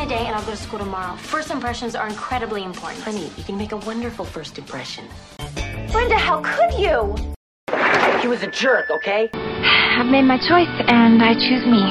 today and I'll go to school tomorrow. First impressions are incredibly important. Honey, you can make a wonderful first impression. Brenda, how could you? He was a jerk, okay? I've made my choice and I choose me.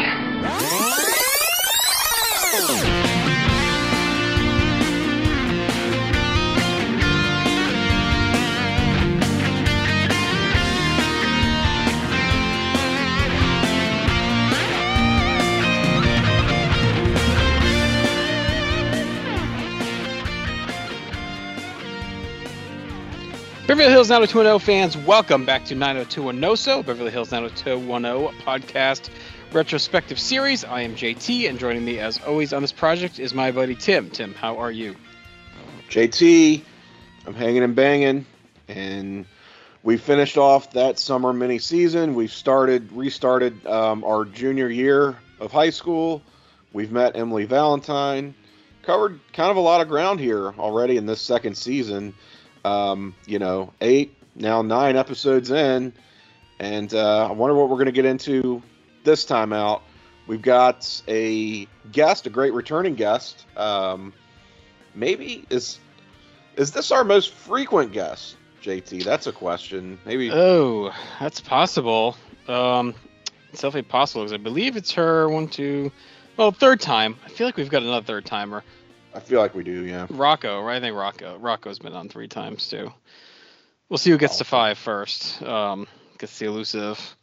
Beverly Hills 90210 fans, welcome back to 9021NoSo, Beverly Hills 90210 podcast retrospective series. I am JT, and joining me as always on this project is my buddy Tim. Tim, how are you? JT, I'm hanging and banging, and we finished off that summer mini season. We've started, restarted um, our junior year of high school. We've met Emily Valentine, covered kind of a lot of ground here already in this second season. Um, you know, eight now nine episodes in, and uh, I wonder what we're going to get into this time out. We've got a guest, a great returning guest. Um, maybe is is this our most frequent guest, JT? That's a question. Maybe. Oh, that's possible. Um, it's definitely possible because I believe it's her one, two, well, third time. I feel like we've got another third timer. I feel like we do. Yeah. Rocco, right? I think Rocco. Rocco's been on three times too. We'll see who gets to five first. Um, gets the elusive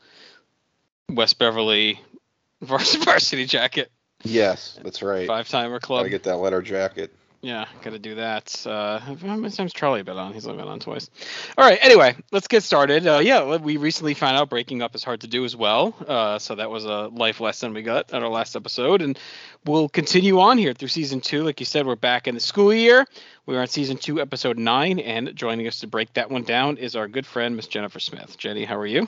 West Beverly varsity jacket. Yes, that's right. Five timer club. Gotta get that letter jacket. Yeah, gotta do that. Uh, how many times Charlie been on? He's only been on twice. All right. Anyway, let's get started. Uh, yeah, we recently found out breaking up is hard to do as well. Uh, so that was a life lesson we got at our last episode, and we'll continue on here through season two. Like you said, we're back in the school year. We're on season two, episode nine, and joining us to break that one down is our good friend Miss Jennifer Smith. Jenny, how are you?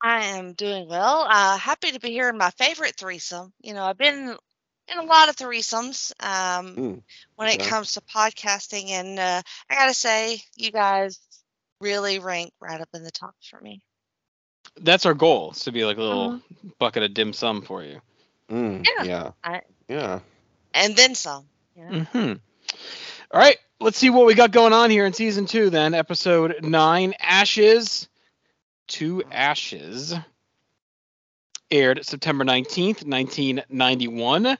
I am doing well. Uh, happy to be here in my favorite threesome. You know, I've been in a lot of threesomes um, Mm, when it okay. comes to podcasting, and uh, I gotta say, you guys really rank right up in the top for me. That's our goal, is to be like a little Uh-huh. bucket of dim sum for you. Mm, Yeah. yeah. I- Yeah. And then some. You know? hmm All right, let's see what we got going on here in season two. Then episode nine, Ashes to Ashes, aired September nineteenth, nineteen ninety one.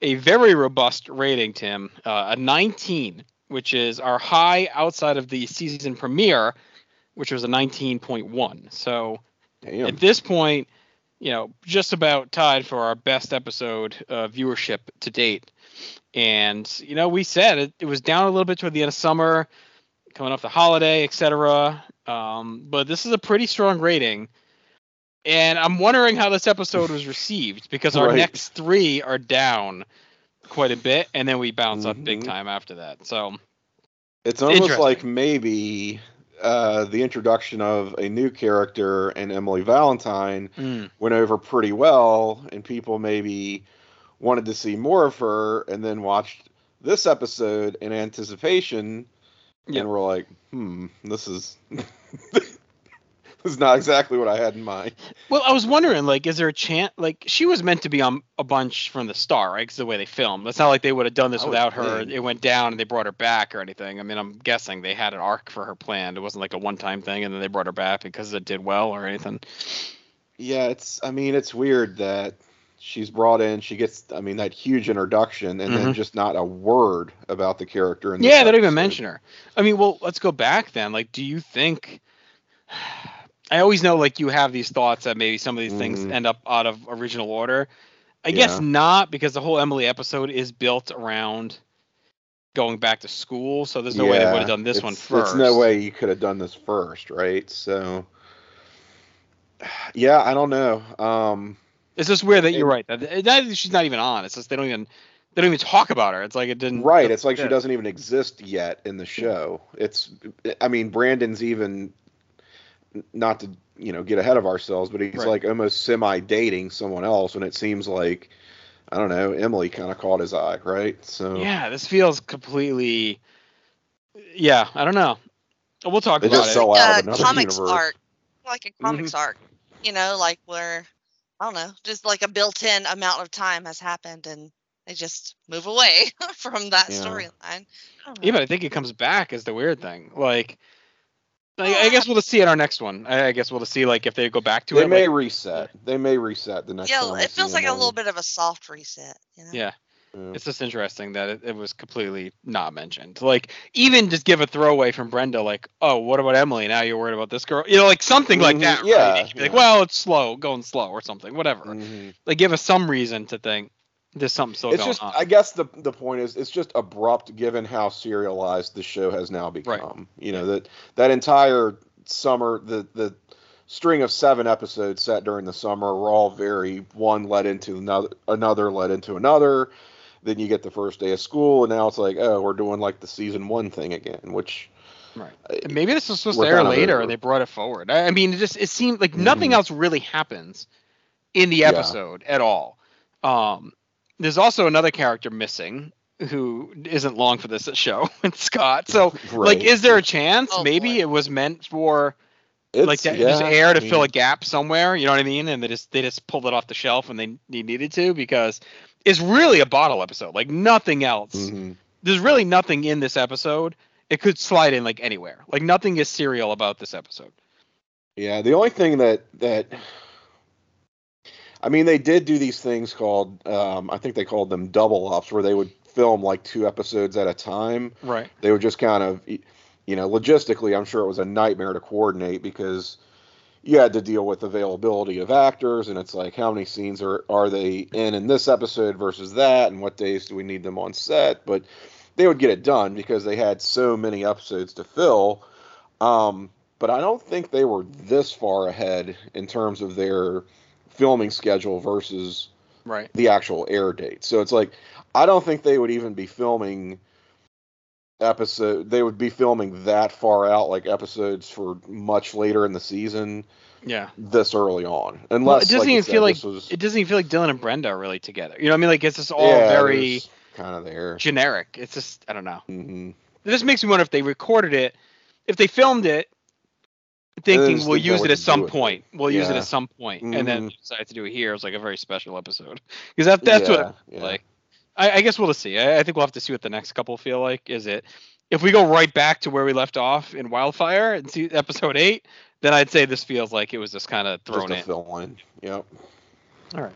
A very robust rating, Tim. Uh, a nineteen, which is our high outside of the season premiere, which was a nineteen point one. So Damn. at this point, you know, just about tied for our best episode uh, viewership to date. And you know, we said it, it was down a little bit toward the end of summer, coming off the holiday, etc. Um, but this is a pretty strong rating. And I'm wondering how this episode was received because our Right. next three are down quite a bit, and then we bounce up big Mhm. time after that. So It's almost like maybe uh, the introduction of a new character and Emily Valentine mm, went over pretty well, and people maybe wanted to see more of her, and then watched this episode in anticipation, Yep. and we're like, hmm, this is is not exactly what I had in mind. Well, I was wondering, like, is there a chance? Like, she was meant to be on a bunch from the start, right? Because the way they filmed, it's not like they would have done this I without her. think. It went down and they brought her back or anything. I mean, I'm guessing they had an arc for her planned. It wasn't like a one-time thing, and then they brought her back because it did well or anything. Yeah, it's. I mean, it's weird that she's brought in. She gets. I mean, that huge introduction, and Mhm. then just not a word about the character. Yeah, they don't even mention her. I mean, well, let's go back then. Like, do you think? I always know, like, you have these thoughts that maybe some of these things Mhm. end up out of original order. I guess Yeah. not, because the whole Emily episode is built around going back to school. So there's no way they would have done this one first. There's no way you could have done this first, right? So, yeah, I don't know. Um, It's just weird that you're right. That, that she's not even on. It's just they don't even they don't even talk about her. It's like it didn't. right, it's like she doesn't even exist yet in the show. It's, I mean, Brandon's even not to you know get ahead of ourselves, but he's Right. like almost semi dating someone else, and it seems like I don't know, Emily kind of caught his eye, right? So Yeah, this feels completely. Yeah, I don't know. We'll talk They about just it. sell Like out a of uh, another comics universe. arc, like a comics mm-hmm. arc. You know, like where I don't know, just like a built-in amount of time has happened, and they just move away from that Yeah. storyline. I don't Yeah, but I think it comes back is the weird thing. Like, like I guess we'll just see in our next one. I, I guess we'll just see like if they go back to They it. They may like- reset. They may reset the next yeah, it feels like a little bit of a soft reset. You know? yeah, Yeah. it's just interesting that it, it was completely not mentioned. Like even just give a throwaway from Brenda, like, oh, what about Emily? Now you're worried about this girl. You know, like something like Mhm, that. yeah, right? You could be Like, well, it's slow, going slow, or something, whatever. Mhm. Like give us some reason to think there's something still It's just, on. I guess the the point is, it's just abrupt given how serialized the show has now become. You know that that entire summer, the the string of seven episodes set during the summer were all very one led into another, another led into another. Then you get the first day of school, and now it's like, oh, we're doing like the season one thing again, which Right. uh, And maybe this was supposed We're to air later, over. and they brought it forward. I, mean, it just it seemed like nothing Mhm. else really happens in the Yeah. episode at all. Um, there's also another character missing who isn't long for this show. It's Scott. So, like, is there a chance Oh, maybe boy. it was meant for it's, like to yeah, just air to I fill a gap somewhere? You know what I mean? And they just they just pulled it off the shelf when they, they needed to because it's really a bottle episode. Like nothing else mhm. there's really nothing in this episode. It could slide in like anywhere. Like nothing is serial about this episode. Yeah, the only thing that that I mean, they did do these things called um, I think they called them double ups, where they would film like two episodes at a time. Right. They would just kind of, you know, logistically, I'm sure it was a nightmare to coordinate because you had to deal with availability of actors, and it's like how many scenes are are they in in this episode versus that, and what days do we need them on set? But they would get it done because they had so many episodes to fill. Um, but I don't think they were this far ahead in terms of their filming schedule versus Right. the actual air date. So it's like I don't think they would even be filming episode they would be filming that far out like episodes for much later in the season Yeah. this early on. Unless Well, it doesn't like even said, feel like was, it doesn't even feel like Dylan and Brenda are really together. You know what I mean? Like it's just all yeah, very kind of there. generic. It's just I don't know. hmm It just makes me wonder if they recorded it, if they filmed it, thinking we'll use it at some it. point. We'll use it at some point, and then Mhm. they decided to do it here. It was like a very special episode because that that's what yeah, it yeah. like I, I guess we'll just see. I, I think we'll have to see what the next couple feel like. Is it if we go right back to where we left off in Wildfire and see episode eight, then I'd say this feels like it was just kind of thrown just a in. fill in. Yep. All right.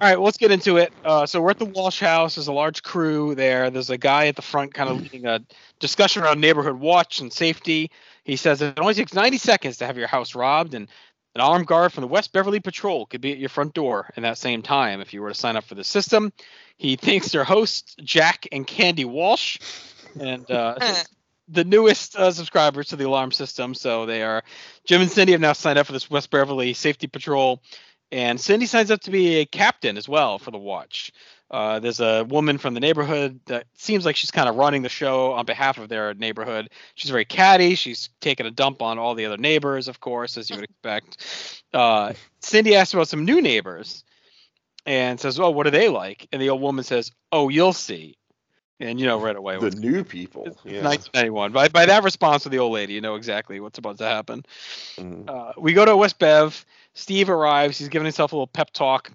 All right, well, let's get into it. Uh, so we're at the Walsh house. There's a large crew there. There's a guy at the front kind of leading a discussion around neighborhood watch and safety. He says it only takes 90 seconds to have your house robbed, and an armed guard from the West Beverly Patrol could be at your front door in that same time if you were to sign up for the system. He thanks their hosts, Jack and Candy Walsh, and uh, the newest uh, subscribers to the alarm system. So they are Jim and Cindy have now signed up for this West Beverly Safety Patrol, and Cindy signs up to be a captain as well for the watch. Uh, there's a woman from the neighborhood that seems like she's kind of running the show on behalf of their neighborhood. She's very catty. She's taking a dump on all the other neighbors, of course, as you would expect. Uh, Cindy asks about some new neighbors and says, "Oh, what are they like?" And the old woman says, "Oh, you'll see." And you know right away The new people. it's Yeah. 1991. By by that response of the old lady, you know exactly what's about to happen. Mhm. Uh, we go to West Bev. Steve arrives. He's giving himself a little pep talk.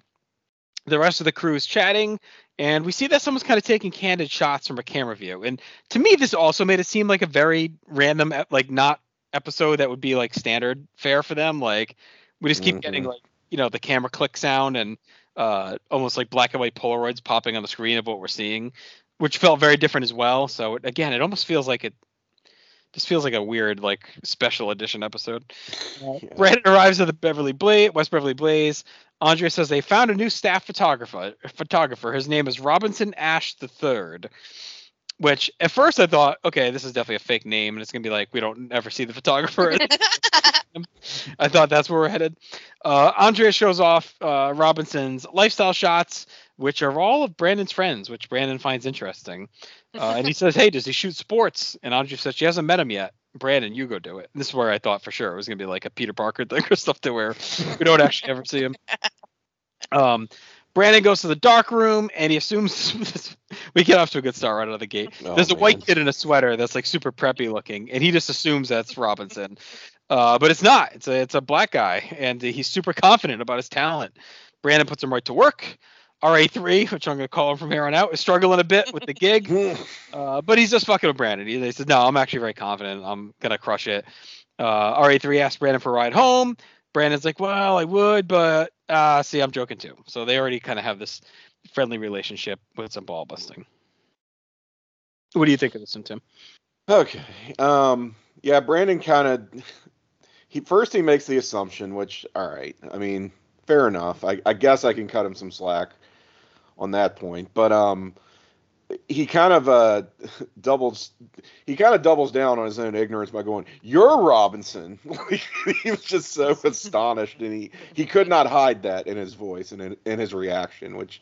The rest of the crew is chatting, and we see that someone's kind of taking candid shots from a camera view. And to me, this also made it seem like a very random, like not episode that would be like standard fare for them. Like we just keep getting Mhm. like you know the camera click sound and uh, almost like black and white Polaroids popping on the screen of what we're seeing, which felt very different as well. So it, again, it almost feels like it. This feels like a weird, like special edition episode. Yeah. Brandon arrives at the Beverly Blaze, West Beverly Blaze. Andrea says they found a new staff photographer. Photographer. His name is Robinson Ash III. Which at first I thought, okay, this is definitely a fake name, and it's gonna be like we don't ever see the photographer. I thought that's where we're headed. Uh, Andrea shows off uh, Robinson's lifestyle shots, which are all of Brandon's friends, which Brandon finds interesting. Uh, and he says, "Hey, does he shoot sports?" And Andrea says she hasn't met him yet. Brandon, you go do it. And this is where I thought for sure it was gonna be like a Peter Parker thing or stuff to where we don't actually ever see him. Um, Brandon goes to the dark room and he assumes we get off to a good start right out of the gate. Oh, There's a white kid in a sweater that's like super preppy looking, and he just assumes that's Robinson. Uh, but it's not. It's a it's a black guy, and he's super confident about his talent. Brandon puts him right to work. RA3, which I'm going to call him from here on out, is struggling a bit with the gig, uh, but he's just fucking with Brandon. He, he says, "No, I'm actually very confident. I'm gonna crush it." Uh, RA3 asks Brandon for a ride home. Brandon's like, "Well, I would, but uh, see, I'm joking too." So they already kind of have this friendly relationship with some ball busting. What do you think of this one, Tim? Okay. Um. Yeah, Brandon kind of. He first he makes the assumption, which all right. I mean, fair enough. I, I guess I can cut him some slack on that point, but um, he kind of uh doubles. He kind of doubles down on his own ignorance by going, "You're Robinson." he was just so astonished, and he he could not hide that in his voice and in, in his reaction, which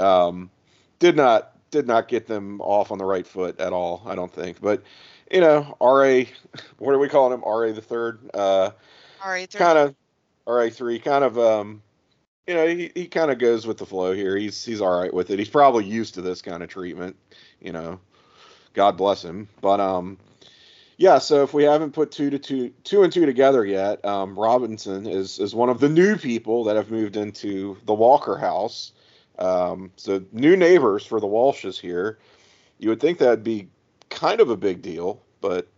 um did not did not get them off on the right foot at all. I don't think, but you know, RA, what are we calling him? RA the third. Uh, RA3. kind of RA three, kind of um, you know, he, he kind of goes with the flow here. He's he's all right with it. He's probably used to this kind of treatment. You know, God bless him. But um, yeah. So if we haven't put two to two two and two together yet, um, Robinson is is one of the new people that have moved into the Walker house. Um, so new neighbors for the Walshes here. You would think that'd be kind of a big deal, but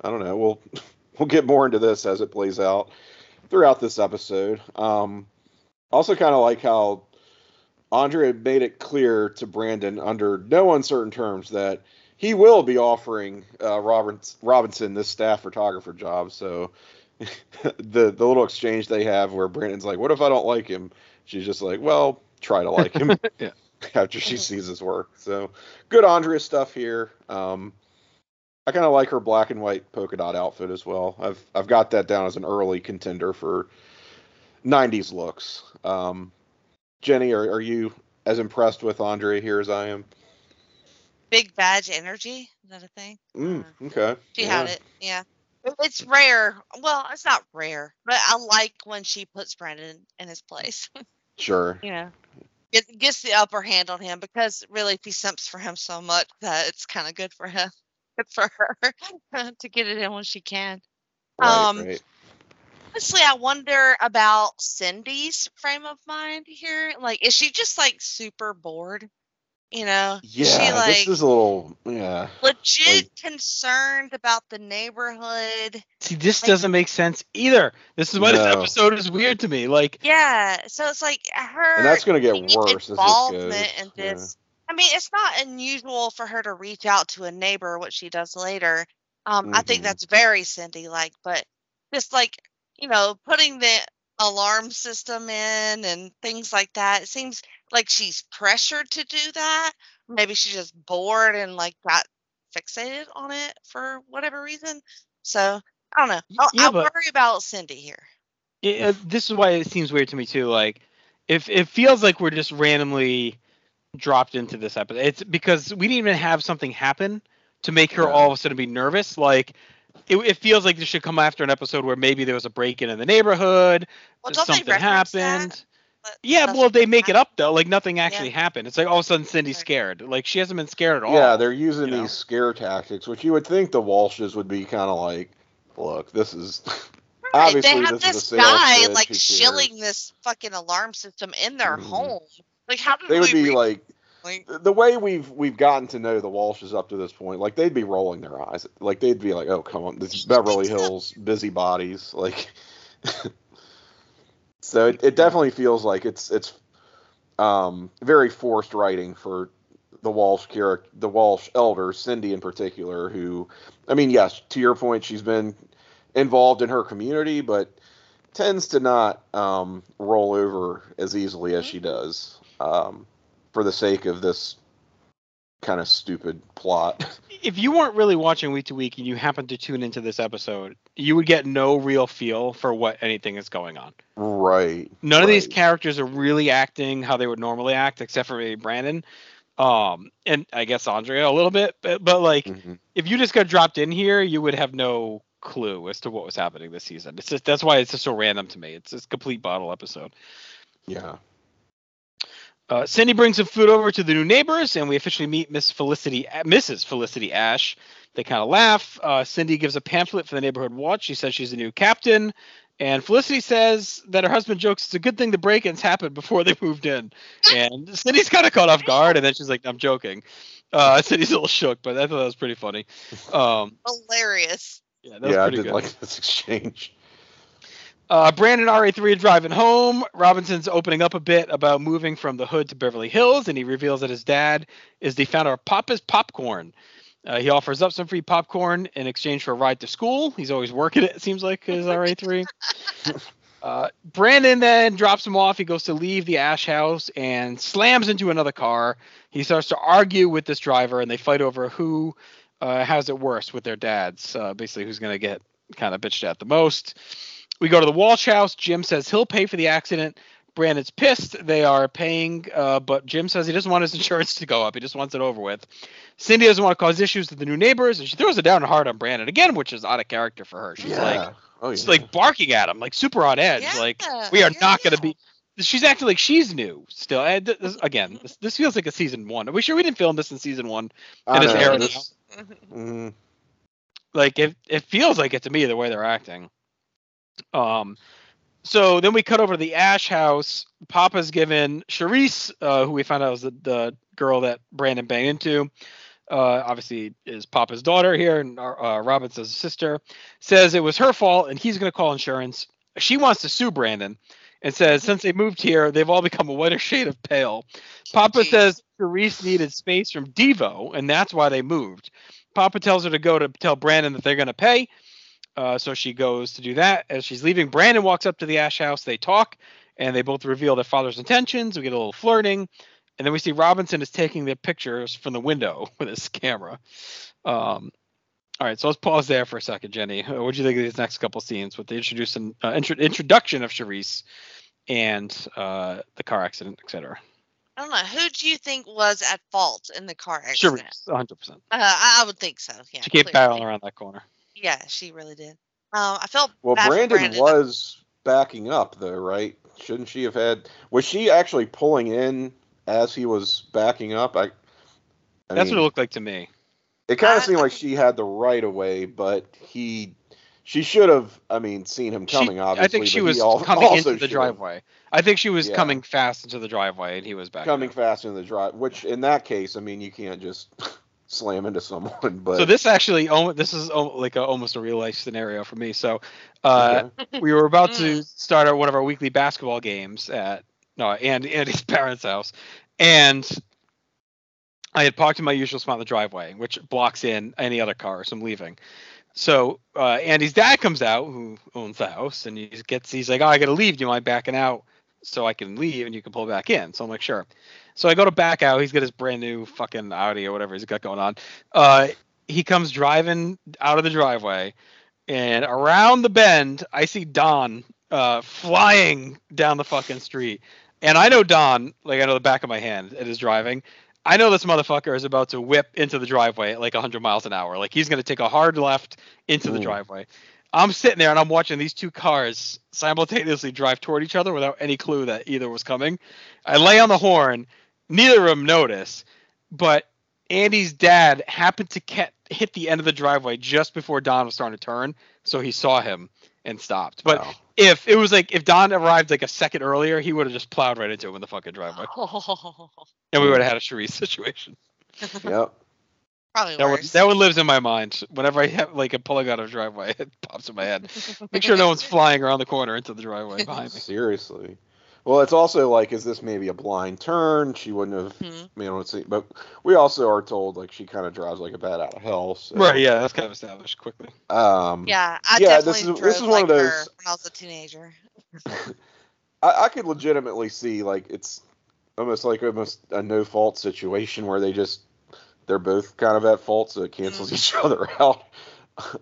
I don't know. We'll we'll get more into this as it plays out throughout this episode. Um, also, kind of like how Andre made it clear to Brandon under no uncertain terms that he will be offering uh, Robinson this staff photographer job. So the the little exchange they have where Brandon's like, "What if I don't like him?" She's just like, "Well, try to like him." Yeah. After she sees his work, so good Andrea stuff here. Um, I kind of like her black and white polka dot outfit as well. I've I've got that down as an early contender for '90s looks. Um, Jenny, are, are you as impressed with Andre here as I am? Big badge energy. Is that a thing? Mm, okay. She yeah. had it. Yeah. It's rare. Well, it's not rare, but I like when she puts Brandon in his place. Sure. you know, Get, gets the upper hand on him because really he simps for him so much that it's kind of good for him, good for her to get it in when she can. Right, Um, right. Honestly, I wonder about Cindy's frame of mind here. Like, is she just like super bored? You know, is Yeah, she like this is a little yeah. legit concerned about the neighborhood? See, this Like- doesn't make sense either. This is why this episode is weird to me. Like, Yeah, so it's like her And that's gonna get worse involvement goes. in Yeah. this. I mean, it's not unusual for her to reach out to a neighbor, what she does later. Um, I think Mhm. that's very Cindy like, but just like you know, putting the alarm system in and things like that. It seems like she's pressured to do that. Maybe she's just bored and like got fixated on it for whatever reason. So I don't know. I, yeah, I but- worry about Cindy here. it, uh, this is why it seems weird to me too. Like, if it feels like we're just randomly dropped into this episode, it's because we didn't even have something happen to make her all of a sudden be nervous. Like, it, it feels like this should come after an episode where maybe there was a break in in the neighborhood, Well, don't something they reference that? happened. But Yeah, well, they make it up though. Like nothing actually happened. It's like all of a sudden Cindy's scared. Like she hasn't been scared at all. Yeah, they're using you know? these scare tactics, which you would think the Walshes would be kind of like, look, this is Right, obviously they have this, this, is a guy like shilling this fucking alarm system in their Mhm. home. Like, how did They would we be re- like the way we've we've gotten to know the Walshes up to this point, like they'd be rolling their eyes, like they'd be like, "Oh, come on, this is Beverly Hills busybodies." Like, so it, it definitely feels like it's it's um, very forced writing for the Walsh character, the Walsh elders, Cindy in particular. Who, I mean, yes, to your point, she's been involved in her community, but tends to not um, roll over as easily as she does um, for the sake of this kind of stupid plot. if you weren't really watching week to week and you happened to tune into this episode, you would get no real feel for what anything is going on. right. None of these characters are really acting how they would normally act, except for maybe Brandon, um, and I guess Andrea a little bit. But, but like, Mhm. if you just got dropped in here, you would have no clue as to what was happening this season. It's just that's why it's just so random to me. It's just a complete bottle episode. Yeah. Uh, Cindy brings some food over to the new neighbors, and we officially meet Miss Felicity, Mrs. Felicity Ash. They kind of laugh. Uh, Cindy gives a pamphlet for the neighborhood watch. She says she's a new captain, and Felicity says that her husband jokes it's a good thing the break-ins happened before they moved in. And Cindy's kind of caught off guard, and then she's like, "I'm joking." Uh, Cindy's a little shook, but I thought that was pretty funny. Um, Hilarious. yeah, that was yeah, I did good. like this exchange. Uh, Brandon RA3 driving home. Robinson's opening up a bit about moving from the hood to Beverly Hills, and he reveals that his dad is the founder of Papa's Popcorn. Uh, he offers up some free popcorn in exchange for a ride to school. He's always working it, it seems like, his RA3. uh, Brandon then drops him off. He goes to leave the Ash house and slams into another car. He starts to argue with this driver, and they fight over who uh, has it worse with their dads. Uh, basically, who's going to get kind of bitched at the most. We go to the Walsh house. Jim says he'll pay for the accident. Brandon's pissed. They are paying, uh, but Jim says he doesn't want his insurance to go up. He just wants it over with. Cindy doesn't want to cause issues with the new neighbors, and she throws it down hard on Brandon again, which is out of character for her. She's yeah. like, oh, yeah. it's like barking at him, like super on edge. Yeah. like we are yeah, not going to yeah. be. She's acting like she's new still. And th- this, again, this, this feels like a season one. Are we sure we didn't film this in season one? I it is know, this- mm, like it, it feels like it to me the way they're acting um so then we cut over to the ash house. Papa's given Charisse, uh, who we found out was the, the girl that brandon banged into. Uh, obviously is papa's daughter here and uh, robinson's sister. Says it was her fault and he's going to call insurance. She wants to sue brandon and says since they moved here they've all become a whiter shade of pale. Papa Jeez. says Charisse needed space from devo and that's why they moved. Papa tells her to go to tell Brandon that they're going to pay. Uh, so she goes to do that. As she's leaving, Brandon walks up to the Ash house. They talk, and they both reveal their father's intentions. We get a little flirting, and then we see Robinson is taking their pictures from the window with his camera. Um, all right, so let's pause there for a second, Jenny. What do you think of these next couple scenes with the introducing uh, intro- introduction of Charisse and uh, the car accident, etc. I don't know. Who do you think was at fault in the car accident? Charisse, 100. percent Uh, I, would think so. Yeah. She kept barreling around that corner. Yeah, she really did. Um, I felt well, bad Brandon, Brandon. was backing up though, right? Shouldn't she have had? Was she actually pulling in as he was backing up? I. I That's mean, what it looked like to me. It kind of seemed like she had the right of way, but he, she should have. I mean, seen him She- coming. obviously, I think she was he al- coming also into the should have driveway. I think she was Yeah. coming fast into the driveway, and he was back. Coming up. fast into the drive, which in that case, I mean, you can't just slam into someone. But so this actually, this is like a, almost a real life scenario for me. So, uh, we were about to start our, one of our weekly basketball games at no Andy, Andy's parents' house, and I had parked in my usual spot in the driveway, which blocks in any other cars. I'm leaving. So uh, Andy's dad comes out, who owns the house, and he gets he's like, "Oh, I got to leave. Do you mind backing out so I can leave and you can pull back in?" So I'm like, "Sure." So I go to back out. He's got his brand new fucking Audi or whatever he's got going on. Uh, he comes driving out of the driveway, and around the bend, I see Don uh, flying down the fucking street. And I know Don, like I know the back of my hand, it is driving. I know this motherfucker is about to whip into the driveway at like 100 miles an hour. Like he's going to take a hard left into the Ooh. driveway. I'm sitting there and I'm watching these two cars simultaneously drive toward each other without any clue that either was coming. I lay on the horn. Neither of them notice, but Andy's dad happened to get, hit the end of the driveway just before Don was starting to turn, so he saw him and stopped. But Wow. if it was like if Don arrived like a second earlier, he would have just plowed right into him in the fucking driveway, and we would have had a Charisse situation. yep. Probably That one, that one lives in my mind. Whenever I have like a pulling out of a driveway, it pops in my head. Make sure no one's flying around the corner into the driveway behind me. Seriously. Well, it's also like, is this maybe a blind turn? She wouldn't have Mhm. been able to see. But we also are told like she kind of drives like a bat out of hell. So, Right? Yeah, that's kind of established quickly. Um, Yeah, I Yeah, definitely this is- drove this is one like of those- her when I was a teenager. I, I could legitimately see like it's almost like almost a no fault situation where they just they're both kind of at fault, so it cancels Mm. each other out.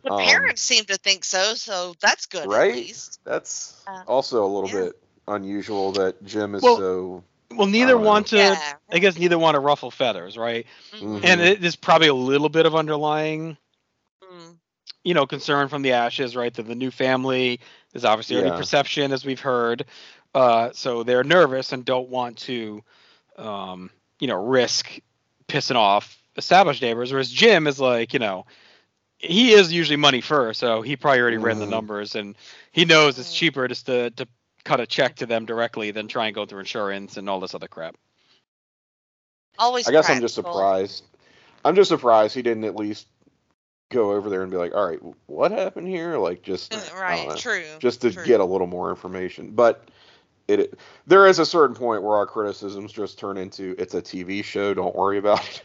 The Um, parents seem to think so, so that's good right? at least. That's Uh, also a little yeah. bit unusual that Jim is Well, so. Well, neither don't want to. yeah. I guess neither want to ruffle feathers, right? Mhm. And it is probably a little bit of underlying, Mm. you know, concern from the ashes, right? That the new family is obviously early Yeah. perception, as we've heard. Uh, so they're nervous and don't want to um, you know, risk pissing off established neighbors. Whereas Jim is like, you know, he is usually money first, so he probably already ran the numbers and he knows it's cheaper just to to cut a check to them directly than try and go through insurance and all this other crap. Always. I guess I'm just surprised. I'm just surprised he didn't at least go over there and be like, "All right, what happened here?" Like just Uh, I don't Right. know, True. just to true. get a little more information. But it there is a certain point where our criticisms just turn into it's a TV show. Don't worry about it.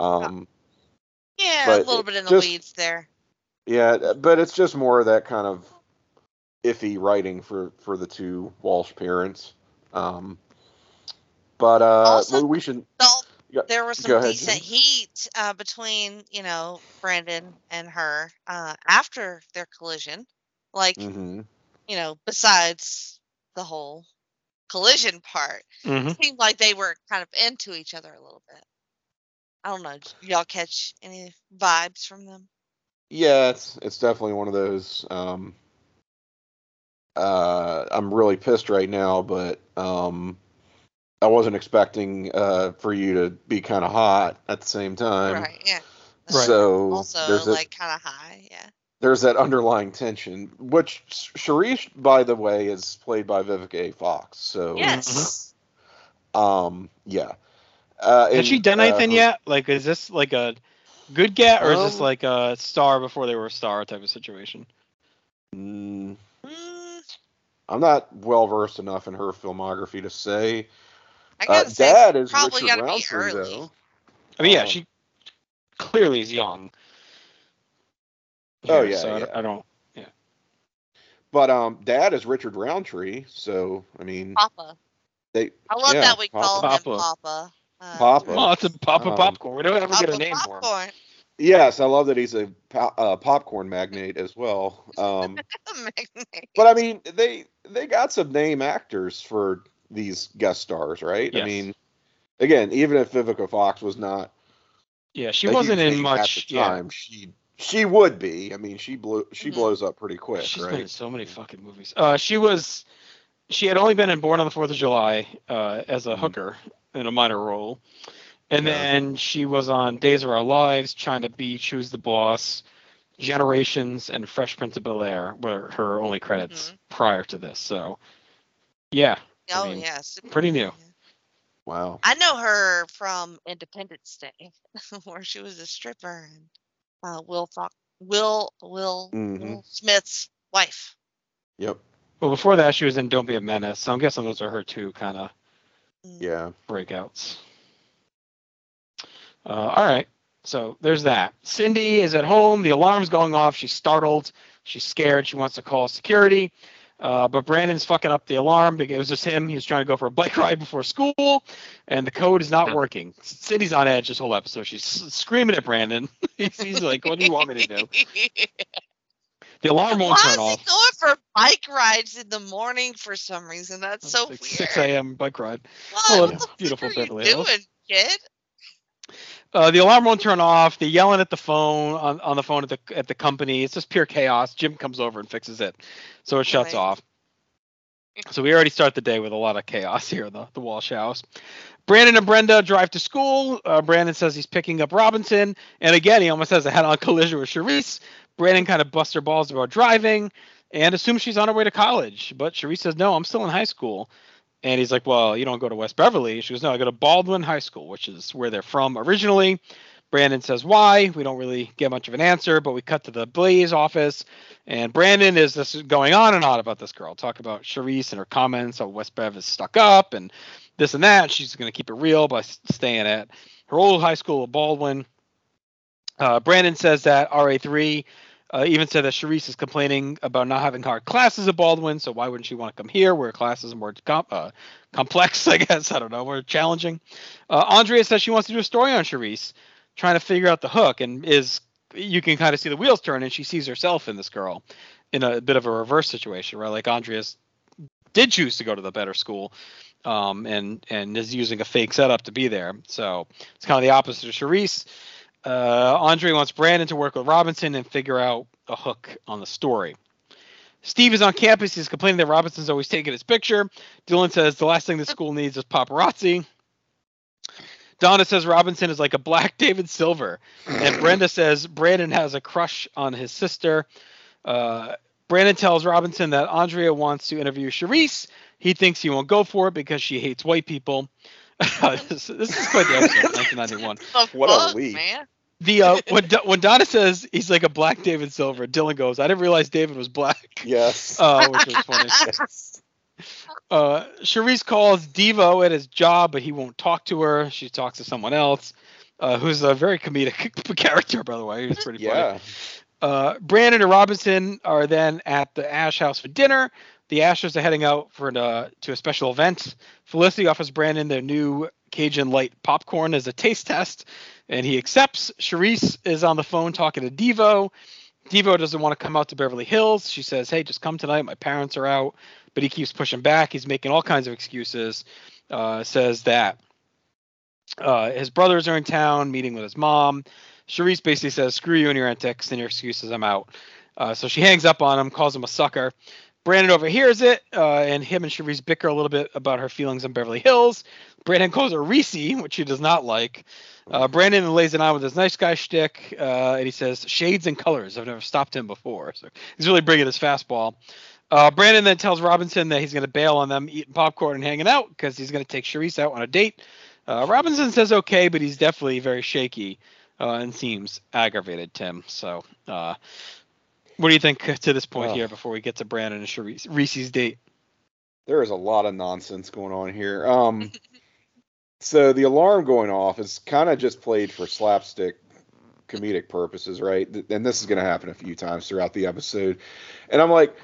Um, Yeah, a little bit in the just- weeds there. yeah, but it's just more of that kind of iffy writing for for the two Walsh parents. Um, but uh, Also- we should. Go- there was some ahead, decent heat uh, between, you know, Brandon and her uh, after their collision. Like, hmm you know, besides the whole collision part, Mm-hmm. it seemed like they were kind of into each other a little bit. I don't know. Y'all catch any vibes from them? Yeah, it's it's definitely one of those. Um, uh, I'm really pissed right now, but um, I wasn't expecting uh, for you to be kind of hot at the same time. right. Yeah. Right. So Also, there's a, like, kind of high. Yeah. there's that underlying tension, which Charisse, by the way, is played by Vivica A. Fox. So Yes. um, yeah. Uh, Has she done uh, anything her- yet? Like, is this like a good get, or is this Um, like a star before they were a star type of situation? Mm, Mm, I'm not well versed enough in her filmography to say. I Uh, gotta say, Dad is probably Richard gotta be Roundtree, early. though. I mean, yeah, Oh. she clearly is young. Oh, yeah, so I- yeah. I, don't. Yeah. But um, Dad is Richard Roundtree, so I mean, Papa. they I love yeah, that we Papa. call him Papa. Uh, Papa. Well, it's a Papa Um, popcorn. We don't ever get a Papa name for him. Yes, I love that he's a po- uh, popcorn magnate as well. Um, Magnate. but I mean, they they got some name actors for these guest stars, right? I mean, again, even if Vivica Fox was not, Yeah, she a wasn't huge in much. at the Yeah, she she would be. I mean, she blew she Mhm. blows up pretty quick, she's been in right? so many fucking movies. Uh, she was. She had only been in Born on the Fourth of July uh, as a Mhm. hooker in a minor role, and Yeah. then she was on Days of Our Lives, China Beach, Who's the Boss, Generations, and Fresh Prince of Bel Air were her only credits prior to this. So, yeah, Oh mean, yes. pretty new. Wow. I know her from Independence Day, where she was a stripper and uh, Will Fox, Will Will, Mhm. Will Smith's wife. Yep. Well, before that, she was in Don't Be a Menace. So I'm guessing those are her two kind of. Yeah. breakouts. Uh, all right. So there's that. Cindy is at home. The alarm's going off. She's startled. She's scared. She wants to call security. Uh, but Brandon's fucking up the alarm because it was just him. He was trying to go for a bike ride before school, and the code is not working. Cindy's on edge this whole episode. She's screaming at Brandon. he's, he's like, "What do you want me to do?" The alarm won't Why turn is off. going for bike rides in the morning for some reason? That's so It's like weird. 6 a.m. bike ride. What, Oh, what beautiful fuck are you Beverly Hills. doing, kid? Uh, the alarm won't turn off. They're yelling at the phone on, on the phone at the at the company. It's just pure chaos. Jim comes over and fixes it, so it shuts Right. off. So we already start the day with a lot of chaos here in the, the Walsh house. Brandon and Brenda drive to school. Uh, Brandon says he's picking up Robinson, and again he almost has a head-on collision with Charisse. Brandon kind of busts her balls about driving and assumes she's on her way to college, but Charisse says no, I'm still in high school. And he's like, Well, you don't go to West Beverly. She goes, No, I go to Baldwin High School, which is where they're from originally. Brandon says why. We don't really get much of an answer, but we cut to the Blaze office, and Brandon is this going on and on about this girl. Talk about Charisse and her comments how West Bev is stuck up and this and that. She's going to keep it real by staying at her old high school of Baldwin. Uh, Brandon says that RA3 uh, even said that Charisse is complaining about not having hard classes at Baldwin, so why wouldn't she want to come here where classes are more com- uh, complex, I guess? I don't know, more challenging. Uh, Andrea says she wants to do a story on Charisse, trying to figure out the hook, and is you can kind of see the wheels turn, and she sees herself in this girl in a bit of a reverse situation, right? Like Andrea's did choose to go to the better school, um, and and is using a fake setup to be there. So it's kind of the opposite of Charisse. Uh, Andre wants Brandon to work with Robinson and figure out a hook on the story. Steve is on campus. He's complaining that Robinson's always taking his picture. Dylan says the last thing the school needs is paparazzi. Donna says Robinson is like a black David Silver, and Brenda says Brandon has a crush on his sister. Uh, Brandon tells Robinson that Andrea wants to interview Charisse. He thinks he won't go for it because she hates white people. this, this is quite the episode, 1991. The What a week. man. The uh, when Do- when Donna says he's like a black David Silver, Dylan goes, "I didn't realize David was black," Yes. uh, which was funny. yes. Uh, Charisse calls Devo at his job, but he won't talk to her. She talks to someone else, uh, who's a very comedic character, by the way. He's pretty funny. Yeah. Uh, Brandon and Robinson are then at the Ash house for dinner. The Ashers are heading out for an, uh, to a special event. Felicity offers Brandon their new Cajun light popcorn as a taste test, and he accepts. Charisse is on the phone talking to Devo. Devo doesn't want to come out to Beverly Hills. She says, "Hey, just come tonight. My parents are out." But he keeps pushing back. He's making all kinds of excuses. Uh, says that uh, his brothers are in town meeting with his mom. Charisse basically says, "Screw you and your antics and your excuses. I'm out." Uh, so she hangs up on him, calls him a sucker. Brandon overhears it, uh, and him and Charisse bicker a little bit about her feelings on Beverly Hills. Brandon calls her Reese, which she does not like. Uh, Brandon lays it on with his nice guy shtick, uh, and he says, "Shades and colors. I've never stopped him before." So he's really bringing his fastball. Uh, Brandon then tells Robinson that he's going to bail on them eating popcorn and hanging out because he's going to take Charisse out on a date. Uh, Robinson says okay, but he's definitely very shaky uh, and seems aggravated, Tim. So, uh, what do you think to this point Ugh. here before we get to Brandon and Charisse, Reese's date? There is a lot of nonsense going on here. Um, so the alarm going off is kind of just played for slapstick comedic purposes, right? And this is going to happen a few times throughout the episode. And I'm like,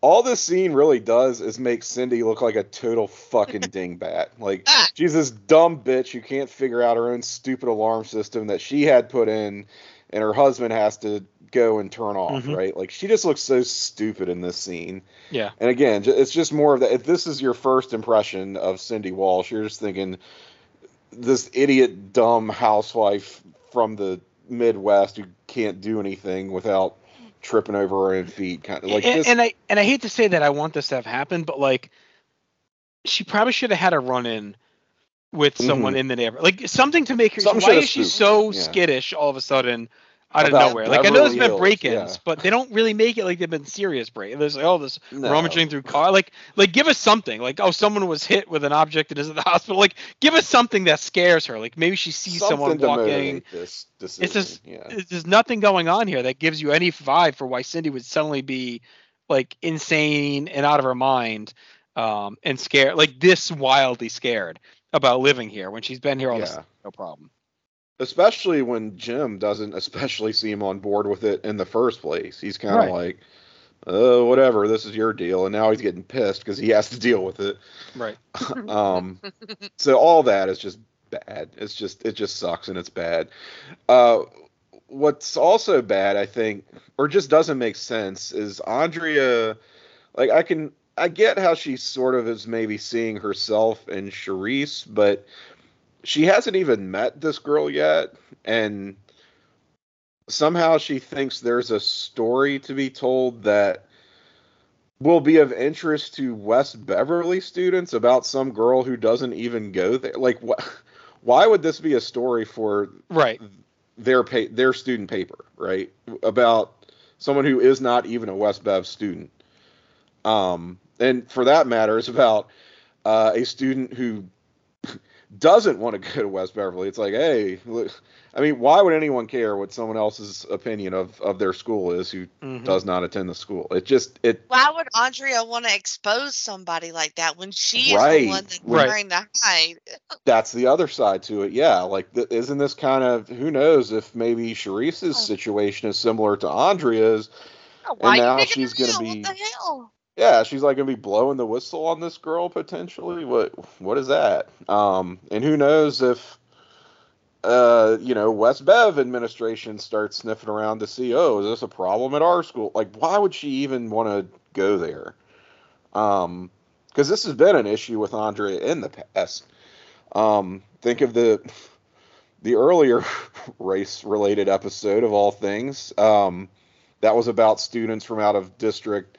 all this scene really does is make Cindy look like a total fucking dingbat. Like she's this dumb bitch who can't figure out her own stupid alarm system that she had put in, and her husband has to go and turn off, Mhm. right? Like she just looks so stupid in this scene. Yeah. And again, it's just more of that. If this is your first impression of Cindy Walsh, you're just thinking this idiot, dumb housewife from the Midwest who can't do anything without tripping over her own feet. Kind of like and, this. and I and I hate to say that I want this to have happened, but like, she probably should have had a run in with someone in the neighborhood, like something to make her. Mm-hmm. Something why is she spooked, so yeah. skittish all of a sudden? Out of nowhere, like I know there's been break-ins, yeah. but they don't really make it like they've been serious break. There's like, oh, this No. rummaging through car, like, like give us something, like, oh, someone was hit with an object and is in the hospital, like, give us something that scares her, like maybe she sees Something someone walking, this decision. It's just- yeah. there's nothing going on here that gives you any vibe for why Cindy would suddenly be like insane and out of her mind um, and scared, like this wildly scared about living here when she's been here all this Yeah. no problem. especially when Jim doesn't especially seem on board with it in the first place. He's kind of Right. like, oh, whatever, this is your deal, and now he's getting pissed because he has to deal with it. Right. um, so all that is just bad. It's just it just sucks and it's bad. Uh, what's also bad, I think, or just doesn't make sense, is Andrea. Like I can I get how she sort of is maybe seeing herself in Charisse, but she hasn't even met this girl yet, and somehow she thinks there's a story to be told that will be of interest to West Beverly students about some girl who doesn't even go there. Like, what? Why would this be a story for Right. their pa- their student paper, right? About someone who is not even a West Bev student. Um, and for that matter, it's about uh, a student who doesn't want to go to West Beverly. It's like, hey, look, I mean, why would anyone care what someone else's opinion of, of their school is who Mhm. does not attend the school? It just it Why would Andrea want to expose somebody like that when she is Right, the one that's right. trying to hide? that's the other side to it. Yeah, like th- isn't this kind of who knows if maybe Charisse's Oh. situation is similar to Andrea's? Why you now digging she's gonna be- What the hell? Yeah, she's like gonna be blowing the whistle on this girl potentially. What what is that? Um, and who knows if uh, you know, West Bev administration starts sniffing around to see, oh, is this a problem at our school? Like, why would she even want to go there? Um, because this has been an issue with Andrea in the past. Um, think of the the earlier race related episode of all things. Um, that was about students from out of district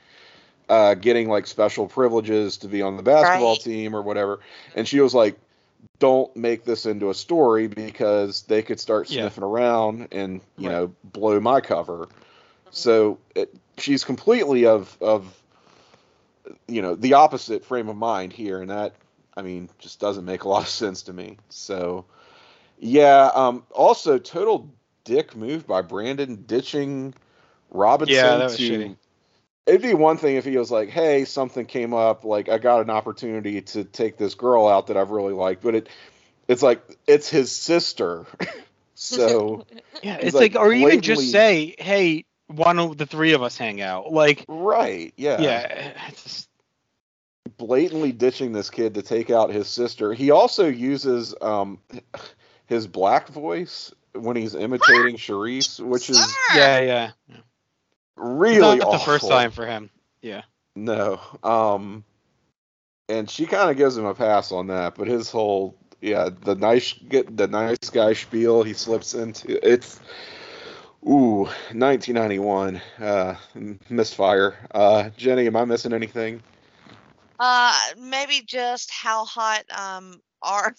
uh, getting like special privileges to be on the basketball Right. team or whatever. And she was like, don't make this into a story because they could start Yeah. sniffing around and you Right. know blow my cover. So it, she's completely of of you know the opposite frame of mind here, and that I mean just doesn't make a lot of sense to me. So yeah, um, also total dick move by Brandon ditching Robinson Yeah, that was to. shitty. It'd be one thing if he was like, "Hey, something came up. Like, I got an opportunity to take this girl out that I've really liked," but it, it's like it's his sister, so Yeah, it's like, like, or even just say, hey, why don't the three of us hang out? Like, right, yeah, yeah, it's just, blatantly ditching this kid to take out his sister. He also uses um his black voice when he's imitating Charisse, which is Sir! yeah, yeah. Really Not the first time for him. Yeah. No. Um and she kind of gives him a pass on that, but his whole yeah, the nice get the nice guy spiel he slips into it's ooh, 1991 uh misfire. Uh Jenny, am I missing anything? Uh, maybe just how hot um R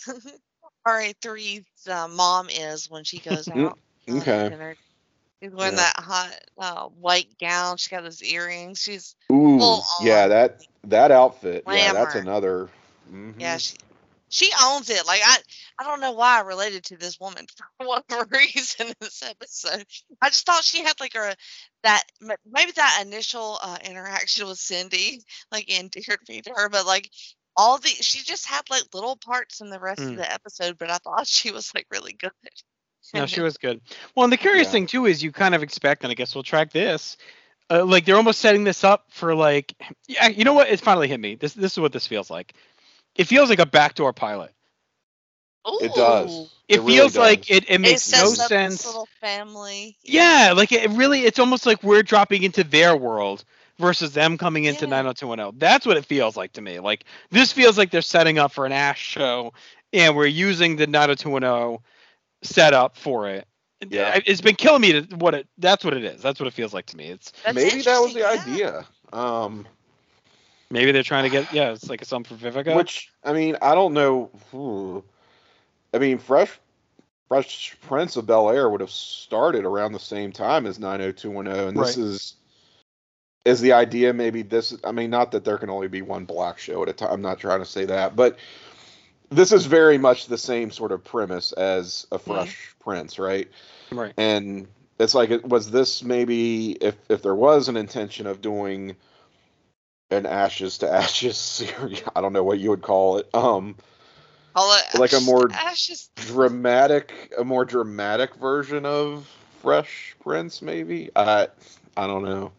RA3's uh, mom is when she goes Mm, out. uh, okay. She's wearing Yeah. that hot uh, white gown. She got those earrings. She's Ooh, yeah, that that outfit. Yeah, that's glamour. another mhm. yeah. She she owns it. Like I I don't know why I related to this woman for whatever reason in this episode. I just thought she had like a that maybe that initial uh, interaction with Cindy like endeared me to her, but like all the she just had like little parts in the rest Mm. of the episode, but I thought she was like really good. No, she was good. Well, and the curious Yeah. thing too is you kind of expect, and I guess we'll track this. Uh, like they're almost setting this up for like, yeah, you know what? It finally hit me. This this is what this feels like. It feels like a backdoor pilot. It does. Ooh. It, really feels does. like it, it It makes sets no up this sense. little family. Yeah, like it really, it's almost like we're dropping into their world versus them coming into Yeah. 90210. That's what it feels like to me. Like this feels like they're setting up for an Ashe show, and we're using the 90210 setup for it. Yeah. It's been killing me to what it. That's what it is. That's what it feels like to me. It's That's Maybe that was the yeah. idea. Um maybe they're trying to get yeah. It's like a something for Vivica. Which I mean, I don't know. Ooh. I mean, Fresh Fresh Prince of Bel Air would have started around the same time as 90210, and this Right. is is the idea. Maybe this. I mean, not that there can only be one black show at a time. I'm not trying to say that, but this is very much the same sort of premise as a Fresh Prince, right? right. and it's like it was this maybe if if there was an intention of doing an ashes to ashes series i don't know what you would call it um Call it Like a more- Ashes. dramatic a more dramatic version of fresh prince maybe i i don't know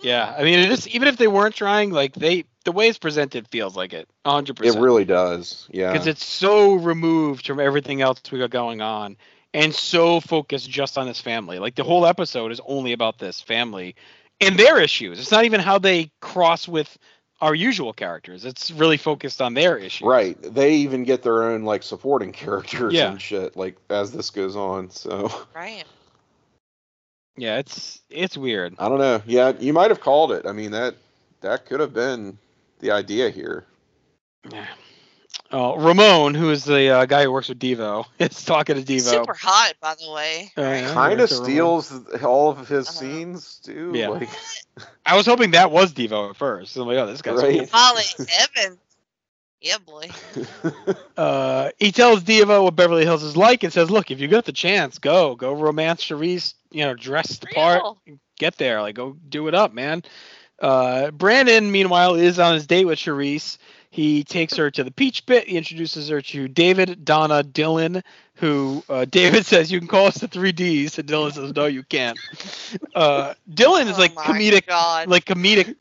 Yeah, I mean, it is. Even if they weren't trying, like they, the way it's presented feels like it, 100% it really does yeah. Because it's so removed from everything else we got going on and so focused just on this family. Like the whole episode is only about this family and their issues. It's not even how they cross with our usual characters. It's really focused on their issues. Right. They even get their own like supporting characters Yeah. and shit like as this goes on so. Right. yeah it's it's weird. I don't know. Yeah you might have called it. I mean that that could have been the idea here yeah. oh ramon who is the uh, guy who works with devo is talking to devo Super hot, by the way. Uh, yeah, kind of works Ramon. steals all of his Uh-huh. scenes too. Yeah. Like, i was hoping that was devo at first i'm like oh this guy's Right. cool. Molly Evans. Yeah, boy. uh, he tells Devo what Beverly Hills is like and says, "Look, if you got the chance, go, go romance Charisse. You know, dress the part, Real. get there, like go do it up, man." Uh, Brandon, meanwhile, is on his date with Charisse. He takes her to the Peach Pit. He introduces her to David, Donna, Dylan. Who uh, David says you can call us the three Ds, and Dylan says no, you can't. Uh, Dylan is Oh like my comedic God. like comedic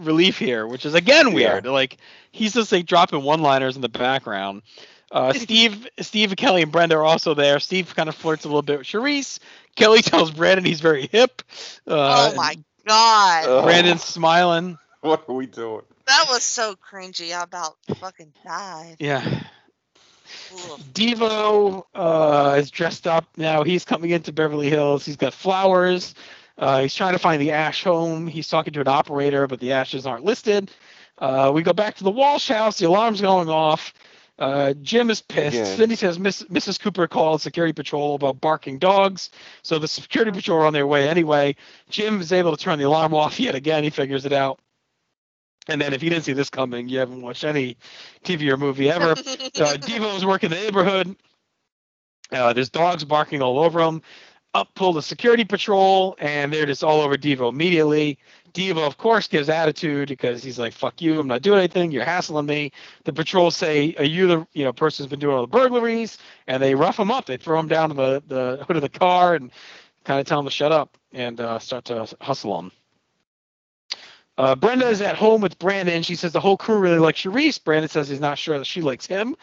relief here, which is again Yeah. weird. Like he's just like dropping one-liners in the background. Uh, Steve, Steve, Kelly, and Brenda are also there. Steve kind of flirts a little bit with Charisse. Kelly tells Brandon he's very hip. Uh, oh my God. Ugh. Brandon's smiling. what are we doing? That was so cringy. I about fucking died. Yeah. Ugh. Devo uh, is dressed up now. He's coming into Beverly Hills. He's got flowers. Uh, he's trying to find the Ashe home. He's talking to an operator, but the Ashes aren't listed. Uh, we go back to the Walsh house. The alarm's going off. Uh, Jim is pissed. Again. Cindy says Miss, Mrs. Cooper called security patrol about barking dogs. So the security patrol are on their way anyway. Jim is able to turn the alarm off yet again. He figures it out. And then if you didn't see this coming, you haven't watched any TV or movie ever. uh, is working the neighborhood. Uh, there's dogs barking all over him. Up pull the security patrol, and they're just all over Devo immediately. Devo, of course, gives attitude because he's like, "Fuck you! I'm not doing anything. You're hassling me." The patrol say, "Are you the you know person who's been doing all the burglaries?" And they rough him up. They throw him down to the, the hood of the car and kind of tell him to shut up and uh, start to hustle him. Uh, Brenda is at home with Brandon. She says the whole crew really likes Charisse. Brandon says he's not sure that she likes him.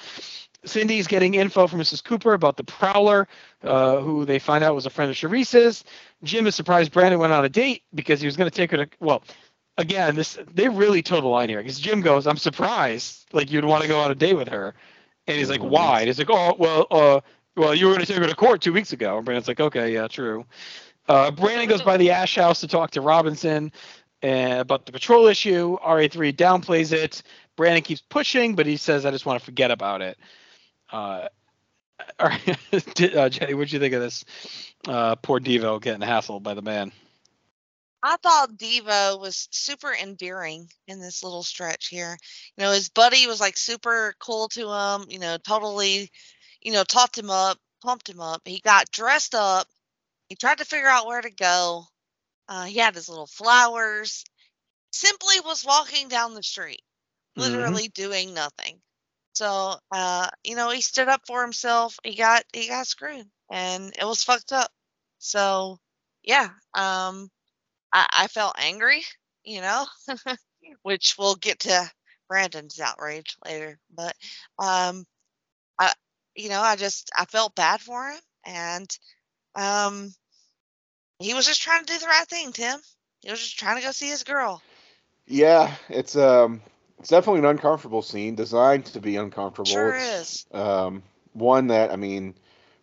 Cindy's getting info from Mrs. Cooper about the Prowler, uh, who they find out was a friend of Charisse's. Jim is surprised Brandon went on a date because he was going to take her to. Well, again, this they really toe the line here because Jim goes, "I'm surprised, like you'd want to go on a date with her," and he's like, "Why?" And he's like, "Oh, well, uh, well, you were going to take her to court two weeks ago." And Brandon's like, "Okay, yeah, true." Uh, Brandon goes by the Ashe House to talk to Robinson uh, about the patrol issue. RA3 downplays it. Brandon keeps pushing, but he says, "I just want to forget about it." Uh, all right, uh, Jenny, what'd you think of this? Uh, poor Devo getting hassled by the man. I thought Devo was super endearing in this little stretch here. You know, his buddy was like super cool to him, you know, totally, you know, talked him up, pumped him up. He got dressed up. He tried to figure out where to go. Uh, he had his little flowers. Simply was walking down the street, Mhm. literally doing nothing. So, uh, you know, he stood up for himself. He got he got screwed, and it was fucked up. So, yeah, um, I, I felt angry, you know, which we'll get to Brandon's outrage later. But um, I, you know, I just I felt bad for him, and um, he was just trying to do the right thing, Tim. He was just trying to go see his girl. Yeah, it's um, it's definitely an uncomfortable scene, designed to be uncomfortable. Sure It's, is. Um, one that I mean,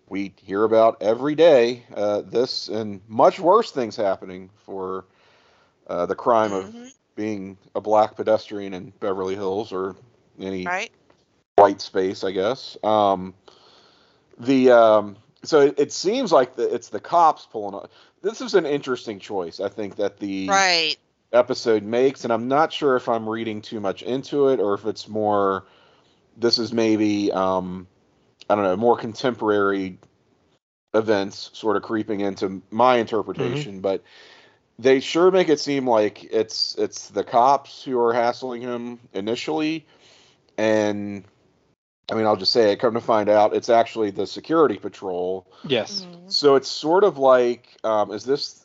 we hear about every day. Uh, this and much worse things happening for uh, the crime of Mhm, being a black pedestrian in Beverly Hills or any right? white space, I guess. Um, the um, so it, it seems like the, it's the cops pulling up. This is an interesting choice. I think that the Right. Episode makes, and I'm not sure if I'm reading too much into it or if it's more. This is maybe um, I don't know more contemporary events sort of creeping into my interpretation, but they sure make it seem like it's it's the cops who are hassling him initially, and I mean I'll just say it. Come to find out, it's actually the security patrol Yes. Mhm. so it's sort of like, um, is this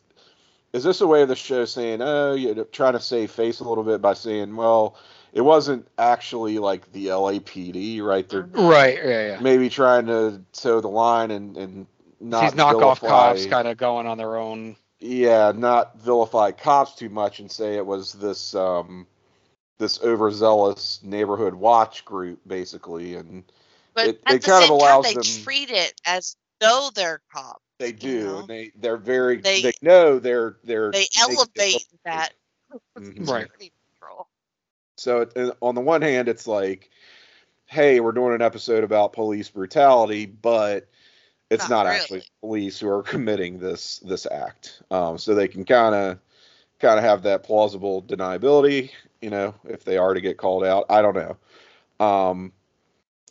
is this a way of the show saying, oh, you're trying to save face a little bit by saying, well, it wasn't actually like the LAPD, right? They're Right. Yeah. Yeah. maybe trying to toe the line and and not These knockoff cops kind of going on their own. yeah, not vilify cops too much and say it was this um this overzealous neighborhood watch group basically and But It- at it the kind of same allows time, they them- treat it as though they're cops. They you do know? and they they're very They- they, know they're they're They elevate look- that Mhm. Right. So it, on the one hand, it's like, hey, we're doing an episode about police brutality, but it's Not not, really. actually police who are committing this this act. Um, so they can kind of kind of have that plausible deniability, you know, if they are to get called out. I don't know. Um,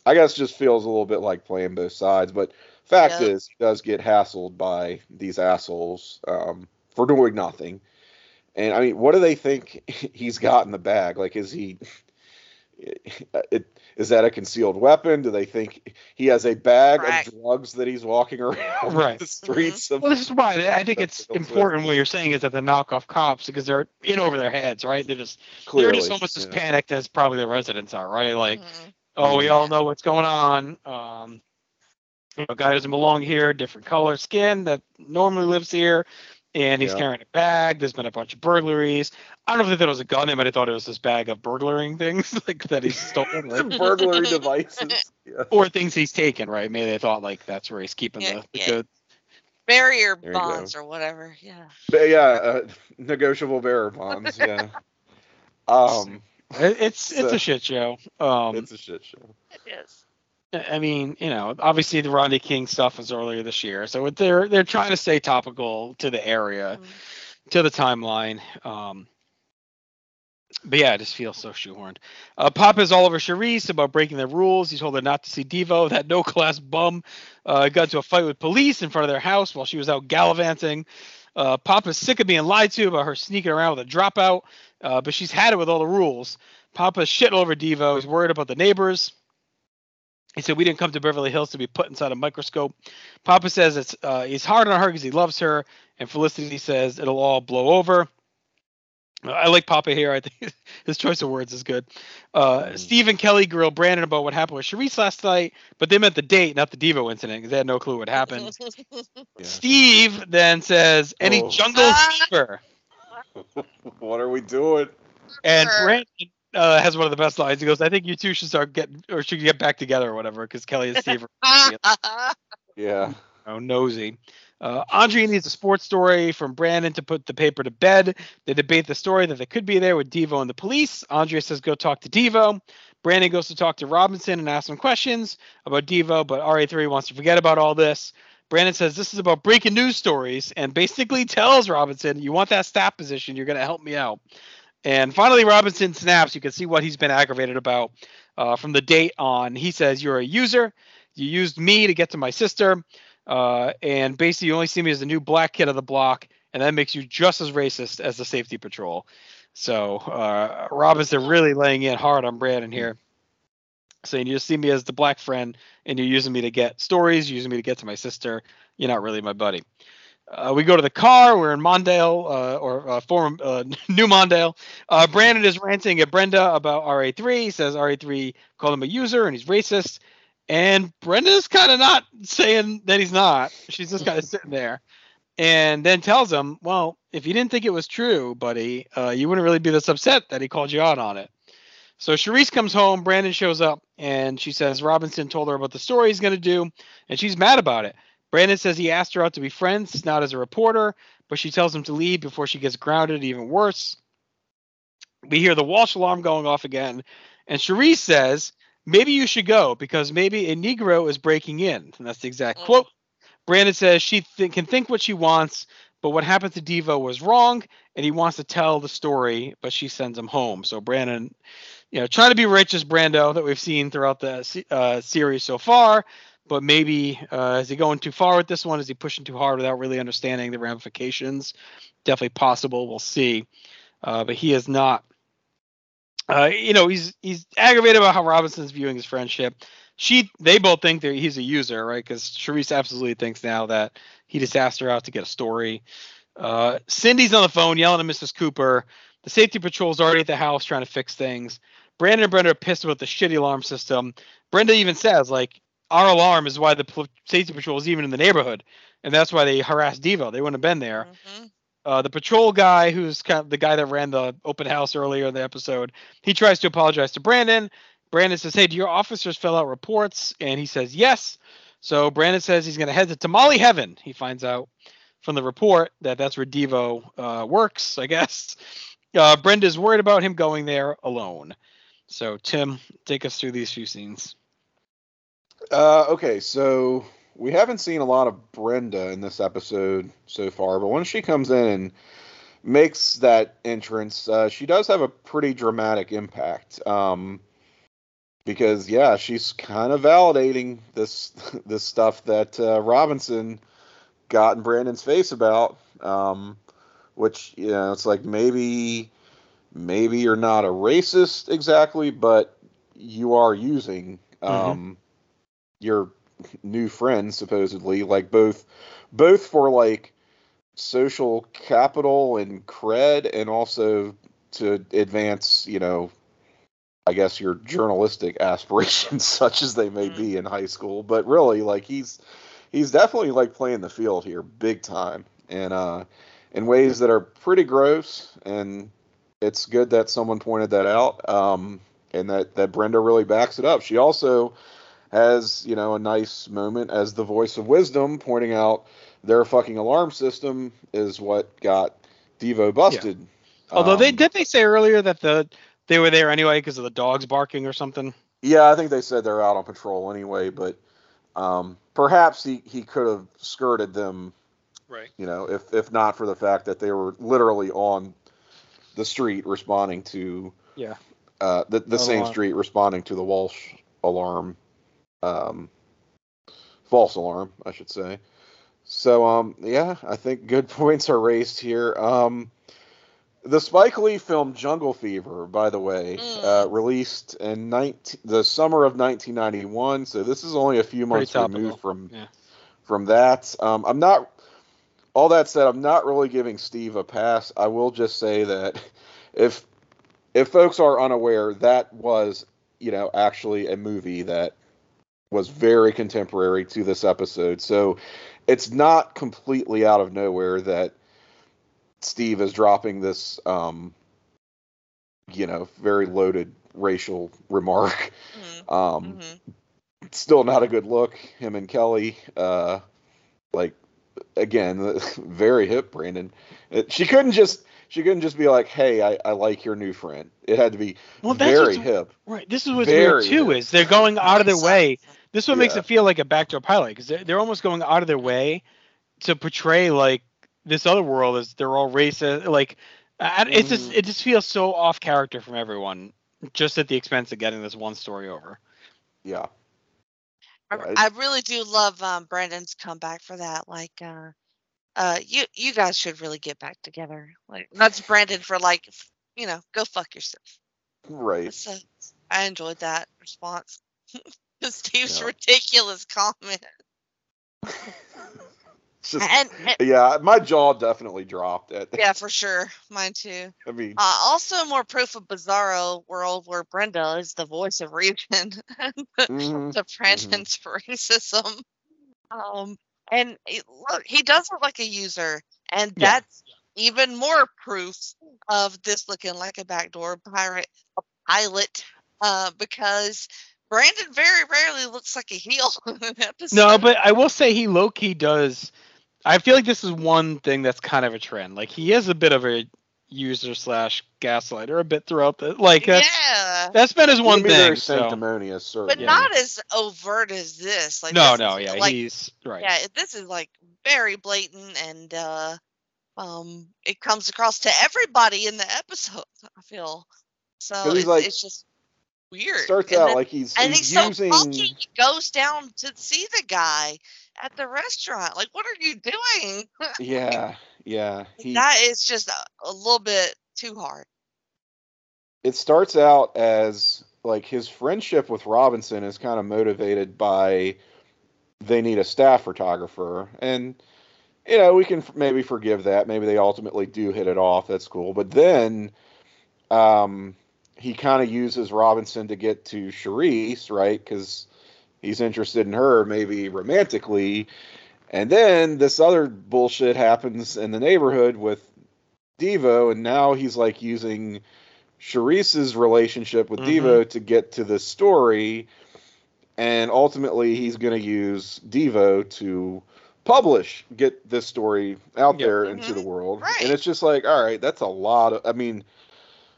I guess just feels a little bit like playing both sides, but fact Yeah. is, he does get hassled by these assholes um, for doing nothing. And I mean, what do they think he's got in the bag? Like, is he? It, is that a concealed weapon? Do they think he has a bag Correct. of drugs that he's walking around Right. the streets of? Well, this is why I think it's That's important what you're saying is that the knockoff cops because they're in over their heads, right? They're just Clearly, they're just almost as panicked as probably the residents are, right? Like, Mhm. oh, we Mhm. all know what's going on. Um, you know, guy doesn't belong here, different color skin that normally lives here, and he's Yeah. carrying a bag. There's been a bunch of burglaries. I don't know if they thought it was a gun. They might have thought it was this bag of burglaring things like that he's stolen, Some right? burglary devices. Yeah. or things he's taken, right? Maybe they thought like that's where he's keeping Yeah, the, the yeah. goods. Bearer There go. bonds or whatever. Yeah. But yeah, uh, negotiable bearer bonds. Yeah. um. It- It's it's So- a shit show. Um, it's a shit show. It is. I mean, you know, obviously the Rodney King stuff was earlier this year, so they're they're trying to stay topical to the area, Mhm. to the timeline. Um, but yeah, it just feels so shoehorned. Uh, Pop is all over Charisse about breaking the rules. He told her not to see Devo. That no class bum uh, got into a fight with police in front of their house while she was out gallivanting. Uh, Pop is sick of being lied to about her sneaking around with a dropout, uh, but she's had it with all the rules. Papa's shitting over Devo. He's worried about the neighbors. He said we didn't come to Beverly Hills to be put inside a microscope. Papa says it's uh, he's hard on her because he loves her, and Felicity says it'll all blow over. I like Papa here. I think his choice of words is good. Uh, Mm. Steve and Kelly grill Brandon about what happened with Charisse last night, but they meant the date, not the Devo incident, because they had no clue what happened. Yeah. Steve then says, "Any Oh. jungle Ah. fever?" what are we doing? And Brandon uh, has one of the best lines. He goes, "I think you two should start getting, or should get back together, or whatever," because Kelly and Steve are Yeah. Oh, nosy. Uh, Andrea needs a sports story from Brandon to put the paper to bed. They debate the story that they could be there with Devo and the police. Andrea says, go talk to Devo. Brandon goes to talk to Robinson and ask him questions about Devo, but RA3 wants to forget about all this. Brandon says, this is about breaking news stories and basically tells Robinson, you want that staff position, you're going to help me out. And finally, Robinson snaps. You can see what he's been aggravated about uh, from the date on. He says, you're a user. You used me to get to my sister uh, and basically you only see me as the new black kid of the block, and that makes you just as racist as the safety patrol. So uh, Robinson really laying in hard on Brandon here, saying you just see me as the black friend, and you're using me to get stories, using me to get to my sister. You're not really my buddy. Uh, we go to the car. We're in Mondale, uh, or uh, former uh, New Mondale. Uh, Brandon is ranting at Brenda about RA3. He says RA3 called him a user and he's racist. And Brenda's kind of not saying that he's not. She's just kind of sitting there. And then tells him, well, if you didn't think it was true, buddy, uh, you wouldn't really be this upset that he called you out on it. So Charisse comes home. Brandon shows up and she says Robinson told her about the story he's going to do. And she's mad about it. Brandon says he asked her out to be friends, not as a reporter, but she tells him to leave before she gets grounded, even worse. We hear the Walsh alarm going off again. And Charisse says, maybe you should go because maybe a Negro is breaking in. And that's the exact Mhm. quote. Brandon says she th- can think what she wants, but what happened to Devo was wrong, and he wants to tell the story, but she sends him home. So Brandon, you know, trying to be rich as Brando that we've seen throughout the uh, series so far, but maybe uh, is he going too far with this one? Is he pushing too hard without really understanding the ramifications? Definitely possible. We'll see. Uh, but he is not. Uh, you know, he's he's aggravated about how Robinson's viewing his friendship. She, they both think that he's a user, right? Because Charisse absolutely thinks now that he just asked her out to get a story. Uh, Cindy's on the phone yelling at Mrs. Cooper. The safety patrol's already at the house trying to fix things. Brandon and Brenda are pissed about the shitty alarm system. Brenda even says, like, our alarm is why the pl- safety patrol is even in the neighborhood, and that's why they harassed Devo. They wouldn't have been there. Mhm. Uh, the patrol guy, who's kind of the guy that ran the open house earlier in the episode, he tries to apologize to Brandon. Brandon says, "Hey, do your officers fill out reports?" And he says, "Yes." So Brandon says he's going to head to Tamale Heaven. He finds out from the report that that's where Devo uh, works, I guess. Uh, Brenda's worried about him going there alone. So Tim, take us through these few scenes. Uh, okay, so we haven't seen a lot of Brenda in this episode so far, but when she comes in and makes that entrance, uh, she does have a pretty dramatic impact. Um, because yeah, she's kind of validating this this stuff that uh, Robinson got in Brandon's face about. Um, which you know, it's like maybe maybe you're not a racist exactly, but you are using um, your new friends supposedly like both both for like social capital and cred and also to advance you know i guess your journalistic aspirations such as they may be in high school. But really like he's he's definitely like playing the field here big time. And uh in ways that are pretty gross and it's good that someone pointed that out um and that that brenda really backs it up. She also has you know a nice moment as the voice of wisdom pointing out their fucking alarm system is what got devo busted Although they Um, did they say earlier that the they were there anyway because of the dogs barking or something. Yeah, I think they said they're out on patrol anyway, but um, perhaps he, he could have skirted them, Right. you know, if if not for the fact that they were literally on the street responding to Yeah. uh, the the Oh, same street responding to the Walsh alarm, um, false alarm, I should say. So um, yeah, I think good points are raised here. Um, the Spike Lee film Jungle Fever, by the way, Mm. uh, released in 19, the summer of 1991. So this is only a few months removed from yeah. from that. Um, I'm not. All that said, I'm not really giving Steve a pass. I will just say that if if folks are unaware, that was you know actually a movie that was very contemporary to this episode. So it's not completely out of nowhere that Steve is dropping this, um, you know, very loaded racial remark. Mhm, Um, mhm. Still not a good look. Him and Kelly, uh, like again, very hip, Brandon. She couldn't just she couldn't just be like, "Hey, I, I like your new friend." It had to be Well, that's very what's- hip. Right. This is what's Very weird too hip. is they're going out of their way. This one what makes Yeah. it feel like a backdoor pilot because they're, they're almost going out of their way to portray like this other world as they're all racist. Like I, it's just Mhm. it just feels so off character from everyone, just at the expense of getting this one story over. Yeah. I, I really do love um, Brandon's comeback for that. Like, uh, uh, you you guys should really get back together. Like, that's Brandon for like, you know, go fuck yourself. Right. So I enjoyed that response. Steve's Yeah. ridiculous comment. Just, And, and- yeah, my jaw definitely dropped at yeah, for sure, mine too. I mean, Uh, also, more proof of Bizarro world where Brenda is the voice of reason. mhm. to Brandon's racism. Um, and look, he does look like a user, and Yeah. that's even more proof of this looking like a backdoor pirate a pilot. Uh, because Brandon very rarely looks like a heel in an episode. No, but I will say he low key does. I feel like this is one thing that's kind of a trend. Like he is a bit of a user slash gaslighter a bit throughout the like that's yeah, that's been his one can be very thing. So. sanctimonious, but certainly. not as overt as this. Like No, this no, is, yeah, like he's right. yeah, this is like very blatant and uh um it comes across to everybody in the episode, I feel. so. he's it's, like- it's just weird. starts And out then- like he's, and he's he's so using funky. He goes down to see the guy at the restaurant. Like, what are you doing? yeah, yeah. He that is just a, a little bit too hard. it starts out as like his friendship with Robinson is kind of motivated by they need a staff photographer. And you know we can f- maybe forgive that. Maybe they ultimately do hit it off. That's cool. But then um he kind of uses Robinson to get to Charisse right? Cuz he's interested in her maybe romantically and then this other bullshit happens in the neighborhood with Devo and now he's like using Charisse's relationship with Mhm. Devo to get to this story, and ultimately he's going to use Devo to publish, get this story out Yeah. there into Mhm. the world. Right. And it's just like, all right, that's a lot of. I mean,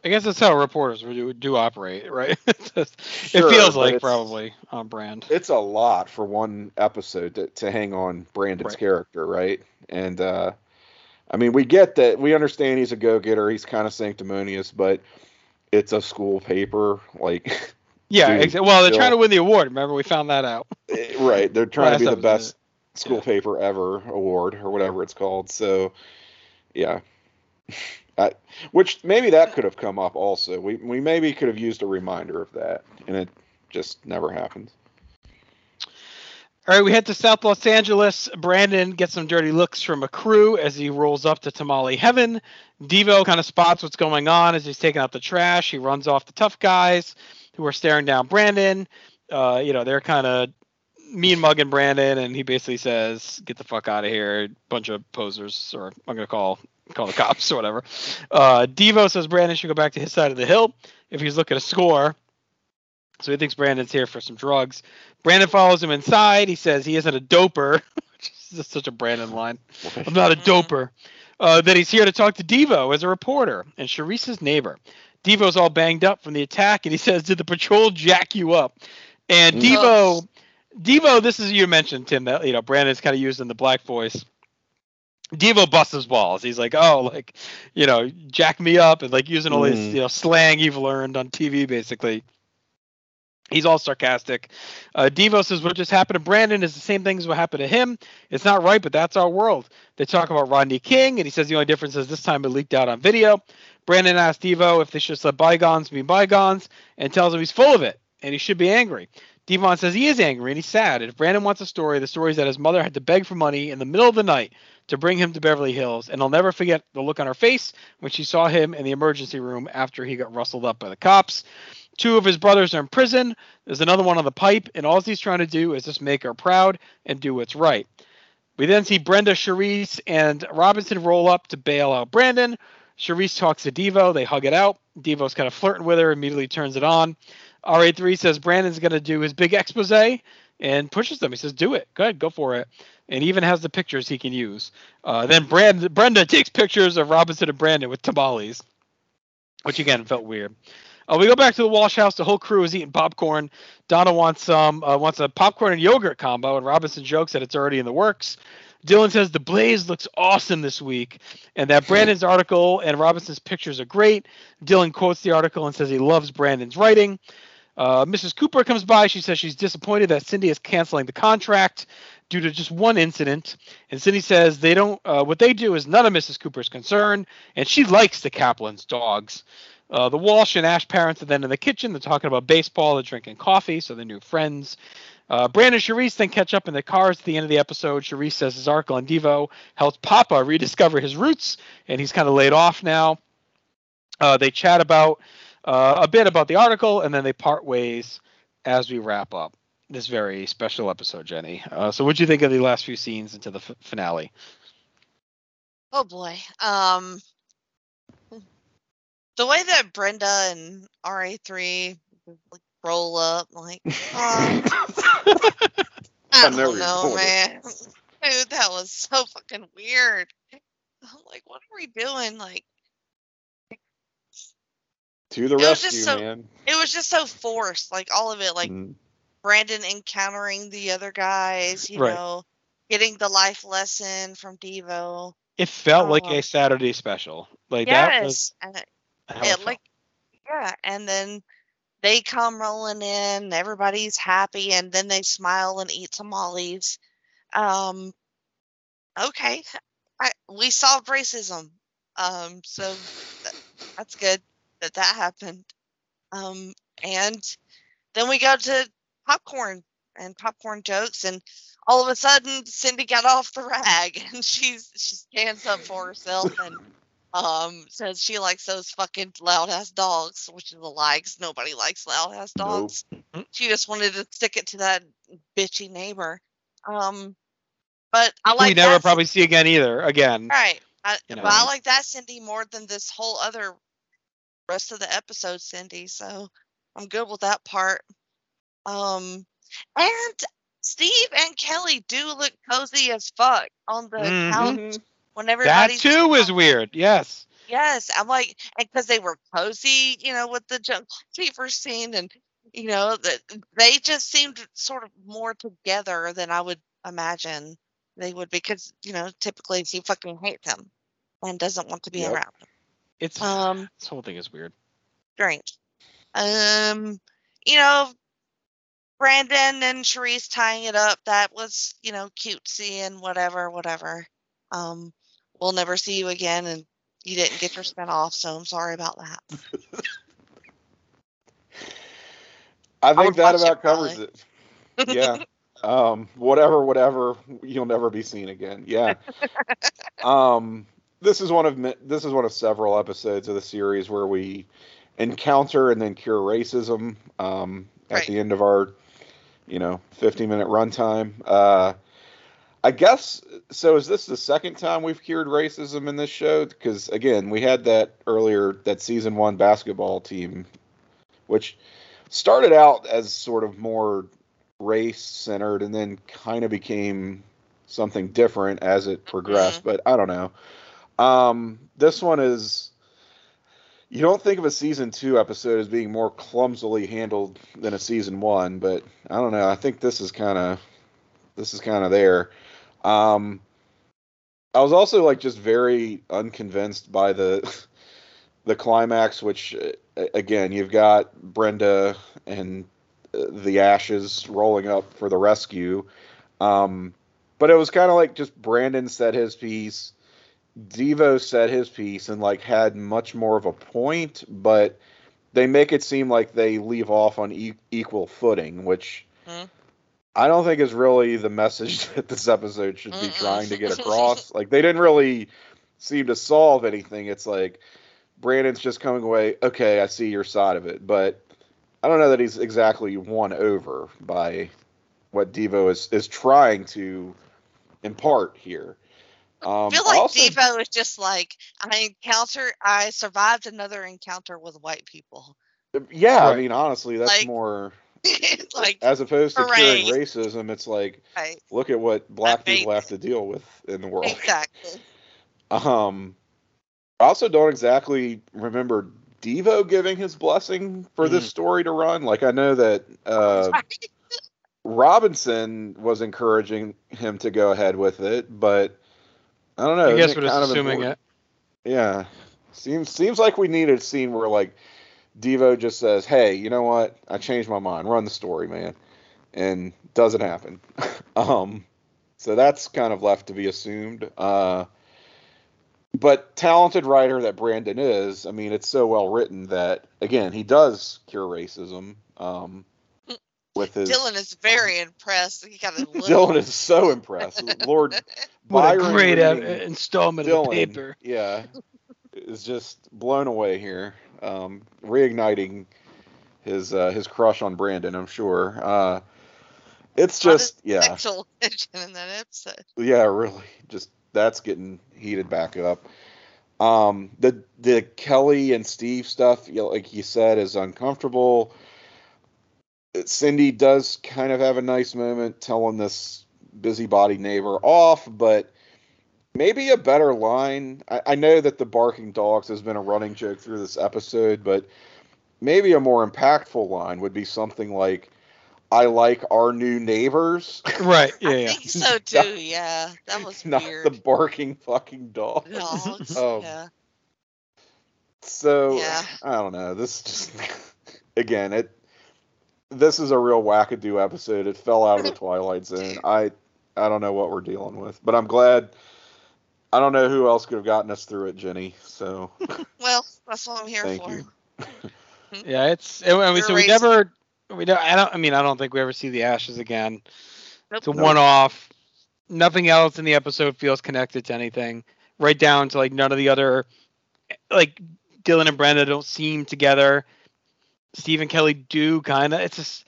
I guess that's how reporters do, do operate, right? it Sure, feels like probably on brand. it's a lot for one episode to, to hang on Brandon's Right. character, right? And uh, I mean, we get that. We understand he's a go-getter. He's kind of sanctimonious, but it's a school paper, like. Yeah, Dude, exa- well, they're trying to win the award. Remember, we found that out. Eh, right they're trying to be the best school yeah. paper ever award or whatever it's called so yeah I, which maybe that could have come up also we, we maybe could have used a reminder of that and it just never happened All right, we head to South Los Angeles. Brandon gets some dirty looks from a crew as he rolls up to Tamale Heaven. Devo kind of spots what's going on as he's taking out the trash. He runs off the tough guys who are staring down Brandon. Uh, you know, they're kind of mean mugging Brandon, and he basically says, "Get the fuck out of here, bunch of posers," or I'm gonna call call the cops or whatever. Uh, Devo says Brandon should go back to his side of the hill if he's looking to score. So he thinks Brandon's here for some drugs. Brandon follows him inside. He says he isn't a doper, which is such a Brandon line. I'm not a Mhm. doper. Uh, that he's here to talk to Devo as a reporter and Charisse's neighbor. Devo's all banged up from the attack, and he says, "Did the patrol jack you up?" And Mm. Devo, Devo, this is you mentioned Tim that you know Brandon's kind of using the black voice. Devo busts his balls. He's like, "Oh, like, you know, jack me up," and like using all this Mm. you know slang you've learned on TV, basically. He's all sarcastic. Uh, Devo says what just happened to Brandon is the same thing as what happened to him. It's not right, but that's our world. They talk about Rodney King, and he says the only difference is this time it leaked out on video. Brandon asks Devo if they should just let bygones be bygones, and tells him he's full of it and he should be angry. Devo says he is angry and he's sad. And if Brandon wants a story, the story is that his mother had to beg for money in the middle of the night to bring him to Beverly Hills, and I'll never forget the look on her face when she saw him in the emergency room after he got rustled up by the cops. Two of his brothers are in prison. There's another one on the pipe, and all he's trying to do is just make her proud and do what's right. We then see Brenda, Charisse, and Robinson roll up to bail out Brandon. Charisse talks to Devo. They hug it out. Devo's kind of flirting with her, immediately turns it on. RA3 says Brandon's going to do his big expose and pushes them. He says, Do it. Go ahead, go for it. And even has the pictures he can use. Uh, then Brand- Brenda takes pictures of Robinson and Brandon with tamales, which again felt weird. Uh, we go back to the Walsh house. The whole crew is eating popcorn. Donna wants some uh, wants a popcorn and yogurt combo, and Robinson jokes that it's already in the works. Dylan says the Blaze looks awesome this week, and that Brandon's article and Robinson's pictures are great. Dylan quotes the article and says he loves Brandon's writing. Uh, Mrs. Cooper comes by. She says she's disappointed that Cindy is canceling the contract due to just one incident. And Cindy says they don't. Uh, what they do is none of Mrs. Cooper's concern, and she likes the Kaplan's dogs. Uh, the Walsh and Ashe parents are then in the kitchen. They're talking about baseball. They're drinking coffee, so they're new friends. Uh, Brandon and Charisse then catch up in the cars at the end of the episode. Charisse says his article on Devo helps Papa rediscover his roots, and he's kind of laid off now. Uh, they chat about uh, a bit about the article, and then they part ways as we wrap up this very special episode, Jenny. Uh, so, what do you think of the last few scenes into the f- finale? Oh boy. Um the way that Brenda and RA3 like, roll up, like, uh, I I don't know, man. Dude, that was so fucking weird. I'm like, what are we doing? Like, To the It was rescue, just so- man. it was just so forced. Like all of it, like Mm. Brandon encountering the other guys, you Right. know, getting the life lesson from Devo. It felt like Oh. a Saturday special. Like that was And it, how it it, like yeah and then they come rolling in everybody's happy and then they smile and eat tamales um okay I, we solved racism um so th- that's good that that happened um and then we go to popcorn and popcorn jokes and all of a sudden cindy got off the rag and she's she stands up for herself and um says she likes those fucking loud ass dogs, which is a lie 'cause nobody likes loud ass dogs. Mhm. She just wanted to stick it to that bitchy neighbor. Um, but I like we never that, probably see again either. Again, right. I, you but. I like that Cindy more than this whole other rest of the episode, Cindy. So I'm good with that part. Um, and Steve and Kelly do look cozy as fuck on the Mhm. couch when that everybody's too is weird. Yes. Yes, I'm like, and because they were cozy, you know, with the junk fever scene, and you know that they just seemed sort of more together than I would imagine they would, because you know, typically he fucking hates him and doesn't want to be Yep. around. him. It's Um, this whole thing is weird. strange. Um, you know, Brandon and Charisse tying it up, that was, you know, cutesy and whatever, whatever. Um, we'll never see you again, and you didn't get your spin off, so I'm sorry about that. I would think that watch it, about covers it. Yeah. um, whatever, whatever. You'll never be seen again. Yeah. um, this is one of this is one of several episodes of the series where we encounter and then cure racism. Um, at Right. the end of our, you know, 50 minute runtime. Uh, I guess so. Is this the second time we've cured racism in this show? Because again, we had that earlier, that season one basketball team, which started out as sort of more race centered and then kind of became something different as it progressed. But I don't know. Um, this one is you don't think of a season two episode as being more clumsily handled than a season one, but I don't know. I think this is kind of this is kind of there. Um, I was also like just very unconvinced by the the climax, which uh, again you've got Brenda and uh, the ashes rolling up for the rescue. Um, but it was kind of like just Brandon said his piece, Devo said his piece, and like had much more of a point, but they make it seem like they leave off on e- equal footing, which Hmm. I don't think is really the message that this episode should be trying to get across. like they didn't really seem to solve anything. It's like Brandon's just coming away, okay, I see your side of it, but I don't know that he's exactly won over by what Devo is is trying to impart here. Um, I feel like also- Devo is just like I encounter I survived another encounter with white people. Yeah, I mean, honestly, that's Like- more like as opposed to Hooray. curing racism. It's like right, look at what black people face. have to deal with in the world. exactly. Um, I also don't exactly remember Devo giving his blessing for this story to run. Like I know that uh, Robinson was encouraging him to go ahead with it, but I don't know. I guess it we're just assuming it. Yeah. Seems seems like we need a scene where like Devo just says, "Hey, you know what? I changed my mind. Run the story, man." And doesn't happen. um so that's kind of left to be assumed. Uh but talented writer that Brandon is, I mean, it's so well written that again, he does cure racism um with his Dylan is very impressed. He got a little Dylan is so impressed. Lord What a great uh, installment Dylan, of the paper. yeah, is just blown away here, um, reigniting his uh, his crush on Brandon. I'm sure. Uh, it's lot of just yeah, sexual tension in that episode. yeah, really. Just that's getting heated back up. Um, the the Kelly and Steve stuff, you know, like you said, is uncomfortable. Cindy does kind of have a nice moment telling this busybody neighbor off, but maybe a better line. I, I know that the barking dogs has been a running joke through this episode, but maybe a more impactful line would be something like, "I like our new neighbors." Right. Yeah. I Yeah. think so too. Yeah, that was not weird. the barking fucking dog. Dogs. Um, yeah. So Yeah. I don't know. This just again it. This is a real wackadoo episode. It fell out of the twilight zone. I I don't know what we're dealing with, but I'm glad. I don't know who else could have gotten us through it, Jenny. So Well, that's what I'm here thank for. you. Yeah. It's. It, I mean, so we never. We don't. I don't. I mean, I don't think we ever see the ashes again. Nope. It's a Nope. one-off. Nothing else in the episode feels connected to anything. Right down to like none of the other, like Dylan and Brenda don't seem together. Steve and Kelly do kind of. It's just,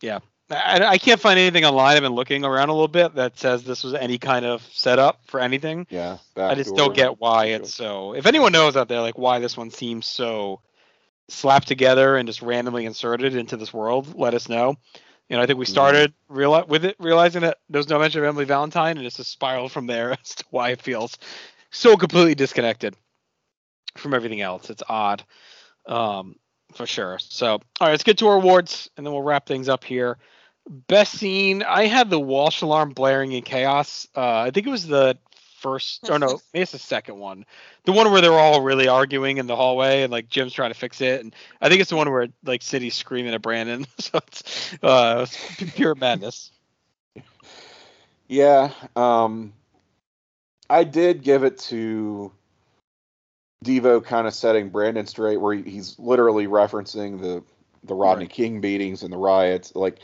yeah. I, I can't find anything online. I've been looking around a little bit that says this was any kind of setup for anything. Yeah, I just don't get why it's so. If anyone knows out there, like why this one seems so slapped together and just randomly inserted into this world, let us know. You know, I think we Mhm. started reali- with it, realizing that there was no mention of Emily Valentine, and it's just spiraled from there as to why it feels so completely disconnected from everything else. It's odd, um, for sure. So, all right, let's get to our awards, and then we'll wrap things up here. Best scene, I had the Walsh alarm blaring in chaos. Uh, I think it was the first, or no, maybe it's the second one. The one where they're all really arguing in the hallway, and like Jim's trying to fix it, and I think it's the one where like Cindy's screaming at Brandon. so it's uh, it's pure madness. Yeah, um, I did give it to Devo, kind of setting Brandon straight, where he's literally referencing the the Rodney Right. King beatings and the riots. Like,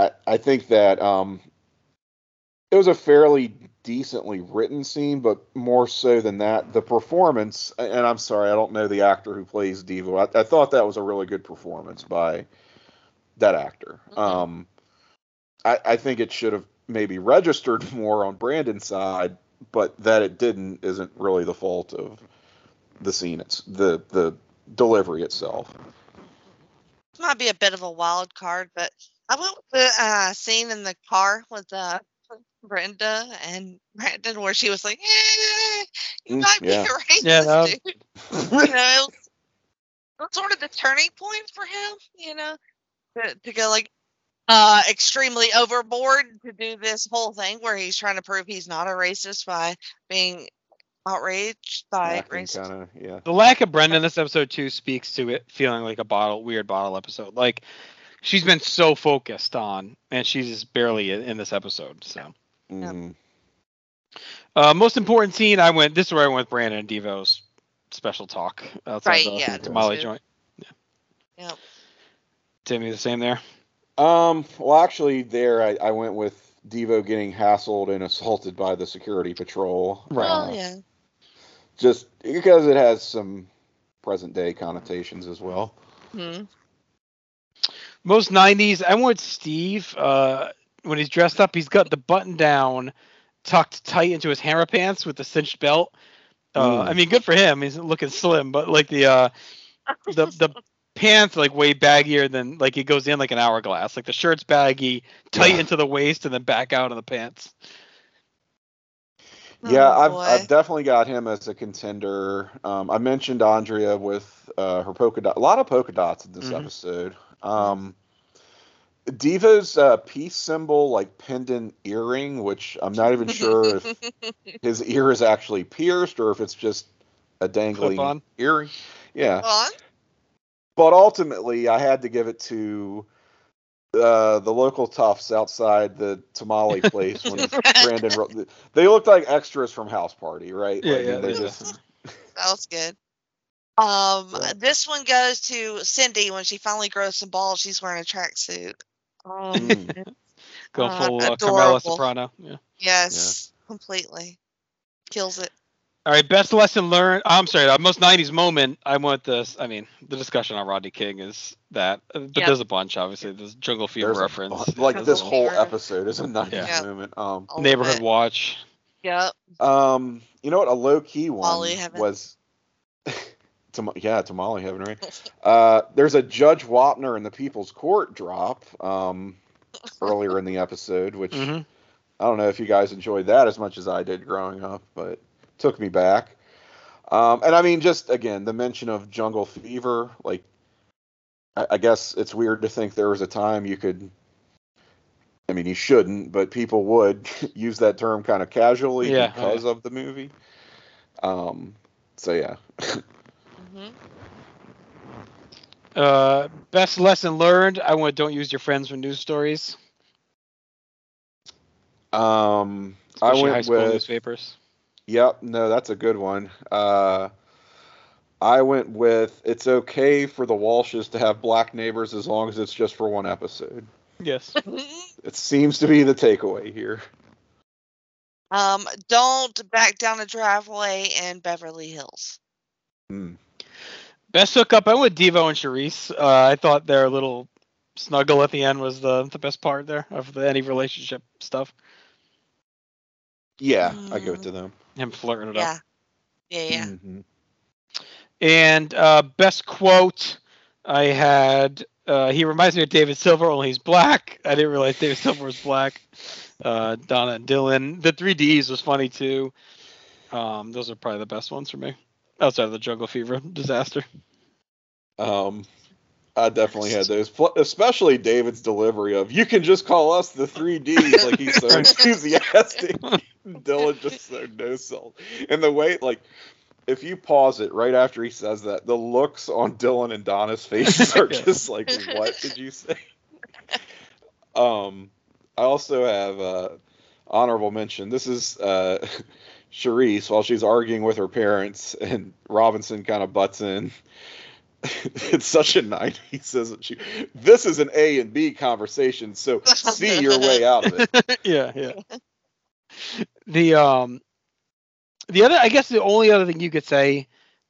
I I think that um, it was a fairly decently written scene, but more so than that, the performance. And I'm sorry, I don't know the actor who plays Devo. I, I thought that was a really good performance by that actor. Mhm. Um, I, I think it should have maybe registered more on Brandon's side, but that it didn't isn't really the fault of the scene. It's the the delivery itself. might be a bit of a wild card, but I went with the uh, scene in the car with uh, Brenda and Brandon, where she was like, eh, "You Mm, might yeah. be a racist, Yeah, that was- dude." You know, it was, sort of the turning point for him, you know, to, to go like uh extremely overboard to do this whole thing where he's trying to prove he's not a racist by being outraged by racism. kinda, yeah. The lack of Brenda in this episode too speaks to it feeling like a bottle weird bottle episode. Like she's been so focused on, and she's just barely in, in this episode. So, Mhm. uh, most important scene, I went. This is where I went with Brandon and Devo's special talk outside Right, the yeah, tamale too. joint. Yep. Timmy, the same there. Um, well, actually, there I, I went with Devo getting hassled and assaulted by the security patrol. Right. Well, Uh, yeah. Just because it has some present day connotations as well. Hmm. Most '90s, I want Steve. Uh, when he's dressed up, he's got the button down tucked tight into his hammer pants with the cinched belt. Uh, Mm. I mean, good for him. He's looking slim, but like the uh, the the pants like way baggier than like it goes in like an hourglass. Like the shirt's baggy, tight Yeah. into the waist, and then back out of the pants. Yeah, Oh, I've. I've definitely got him as a contender. Um, I mentioned Andrea with uh, her polka dot, a lot of polka dots in this Mhm. episode. Um, Devo's uh, peace symbol, like pendant earring, which I'm not even sure if his ear is actually pierced or if it's just a dangling earring. Yeah, but ultimately, I had to give it to uh, the local toughs outside the tamale place when Brandon. wrote- They looked like extras from House Party, right? Yeah, I mean, yeah, they yeah. just That was good. Um, Yeah. this one goes to Cindy when she finally grows some balls. She's wearing a tracksuit. Um, Mm. Go Uh, full uh, Carmela. Soprano. Yeah. yes, completely kills it. All right, best lesson learned. I'm sorry, the most '90s moment. I want this. I mean, the discussion on Rodney King is that, uh, but Yep. there's a bunch. Obviously, there's Jungle Fever there's reference, bu- like this whole Fever. episode is a nice Yeah. moment. Um, All of Neighborhood it. Watch. Yep. um, you know what? A low key one was. Tam- yeah, tamale heaven, right? Uh, there's a Judge Wapner in the People's Court drop um, earlier in the episode, which hmm I don't know if you guys enjoyed that as much as I did growing up, but took me back. Um, and I mean, just again, the mention of jungle fever, like, I, I guess it's weird to think there was a time you could. I mean, you shouldn't, but people would use that term kind of casually Yeah, oh, because of the movie. Um, so yeah, hmm Uh, best lesson learned. I want don't use your friends for news stories. um, I Especially went high school with newspapers. Yep, no, that's a good one. Uh, I went with it's okay for the Walshes to have black neighbors as long as it's just for one episode. Yes. It seems to be the takeaway here. um, don't back down a driveway in Beverly Hills. Hmm. Best hookup. I went with Devo and Charisse. Uh, I thought their little snuggle at the end was the the best part there of the any relationship stuff. Yeah, I give it to them. Him flirting it Yeah. up. Yeah, yeah. Mhm. And uh, best quote. I had. Uh, he reminds me of David Silver, only he's black. I didn't realize David Silver was black. Uh, Donna and Dylan. The 3Ds was funny too. Um, those are probably the best ones for me, outside of the Jungle Fever disaster. Um, I definitely had those, especially David's delivery of "You can just call us the 3Ds," like he's so enthusiastic. Dylan just so no sold, and the way like. If you pause it right after he says that, the looks on Dylan and Donna's faces are just like, "What did you say?" Um, I also have uh, honorable mention. This is uh, Charisse while she's arguing with her parents, and Robinson kind of butts in. it's such a night. He says she. This is an A and B conversation, so see your way out of it. yeah, yeah. The um, the other, I guess, the only other thing you could say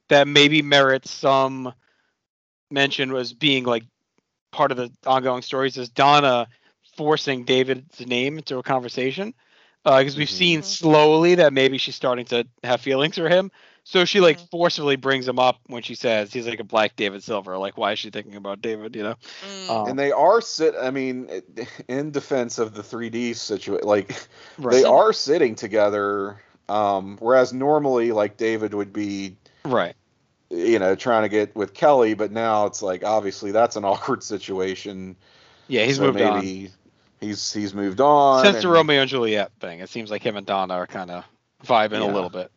that maybe merits some mention was being like part of the ongoing stories is Donna forcing David's name into a conversation because we've Mhm. seen slowly that maybe she's starting to have feelings for him. So she like Mhm. forcibly brings him up when she says he's like a black David Silver. Like, why is she thinking about David? You know. Mm. Um, And they are sit. I mean, in defense of the 3D situation, like right. they are sitting together. Um, whereas normally, like David would be right. you know, trying to get with Kelly, but now it's like obviously that's an awkward situation. Yeah, he's so moved on. maybe He's he's moved on. Since the Romeo and Juliet thing, it seems like him and Donna are kind of vibing a little bit.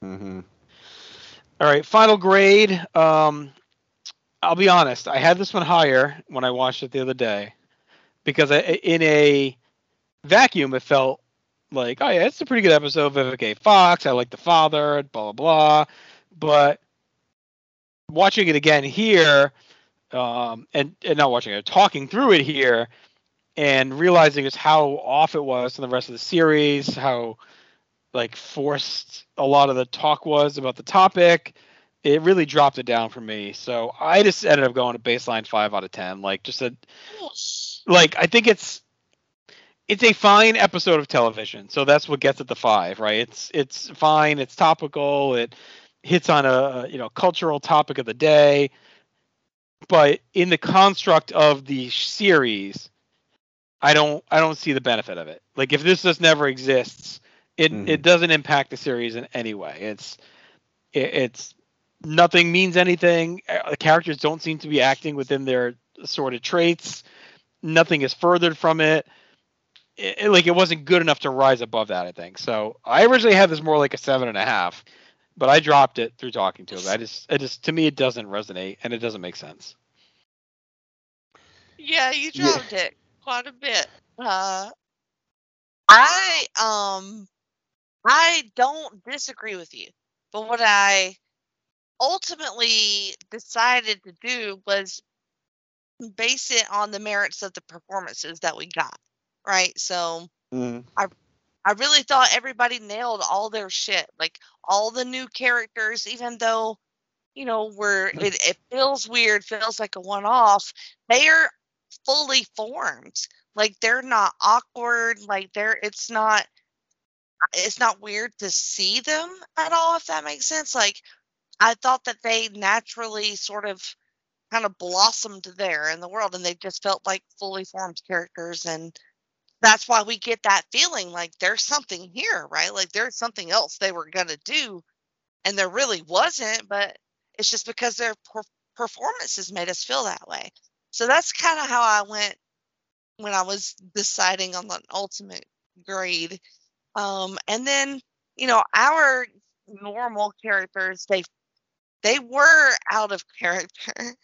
hmm All right, final grade. Um, I'll be honest. I had this one higher when I watched it the other day because I, in a vacuum, it felt like, oh yeah, it's a pretty good episode of Vivica Fox. I like the father, blah blah blah. But watching it again here, um, and and not watching it, talking through it here, and realizing just how off it was from the rest of the series, how like forced a lot of the talk was about the topic. It really dropped it down for me. So i just ended up going to baseline 5 out of 10 like just a like i think it's it's a fine episode of television. So that's what gets it the 5 right? It's it's fine it's topical it hits on a you know cultural topic of the day. But in the construct of the series i don't i don't see the benefit of it. Like if this just never exists it Mhm. it doesn't impact the series in any way it's it, it's nothing means anything Uh, the characters don't seem to be acting within their sort of traits nothing is furthered from it. It, it- like it wasn't good enough to rise above that i think so i originally had this more like a seven and a half but i dropped it through talking to him i just it just to me it doesn't resonate and it doesn't make sense Yeah, you Yeah. dropped it quite a bit. Uh, I um, I don't disagree with you, but what I ultimately decided to do was base it on the merits of the performances that we got. Right, so Mm. I really thought everybody nailed all their shit, like all the new characters, even though, you know, we're it, it feels weird, feels like a one off. They're fully formed. Like they're not awkward. Like they're it's not it's not weird to see them at all, if that makes sense. Like I thought that they naturally sort of kind of blossomed there in the world and they just felt like fully formed characters and that's why we get that feeling like there's something here, right? Like there's something else they were going to do and there really wasn't, but it's just because their per- performances made us feel that way. So that's kind of how I went when I was deciding on the ultimate grade. Um, and then, you know, our normal characters, they they were out of character,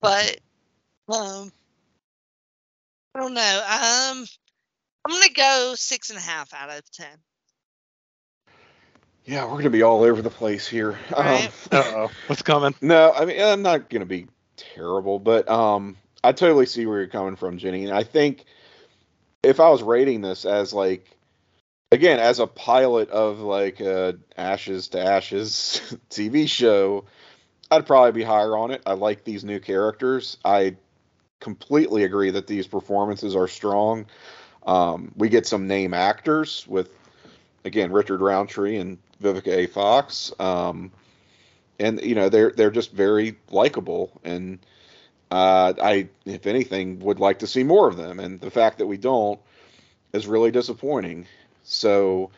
but um, I don't know. Um, I'm gonna go six and a half out of ten. Yeah, we're gonna be all over the place here. Right. Um, uh-oh what's coming No, I mean I'm not gonna be terrible, but um, I totally see where you're coming from, Jenny. And I think if I was rating this as like, again, as a pilot of like a Ashes to Ashes TV show, I'd probably be higher on it. I like these new characters. I completely agree that these performances are strong. Um, we get some name actors with, again, Richard Roundtree and Vivica A. Fox. Um, and you know they're they're just very likable and uh, I if anything would like to see more of them and the fact that we don't is really disappointing so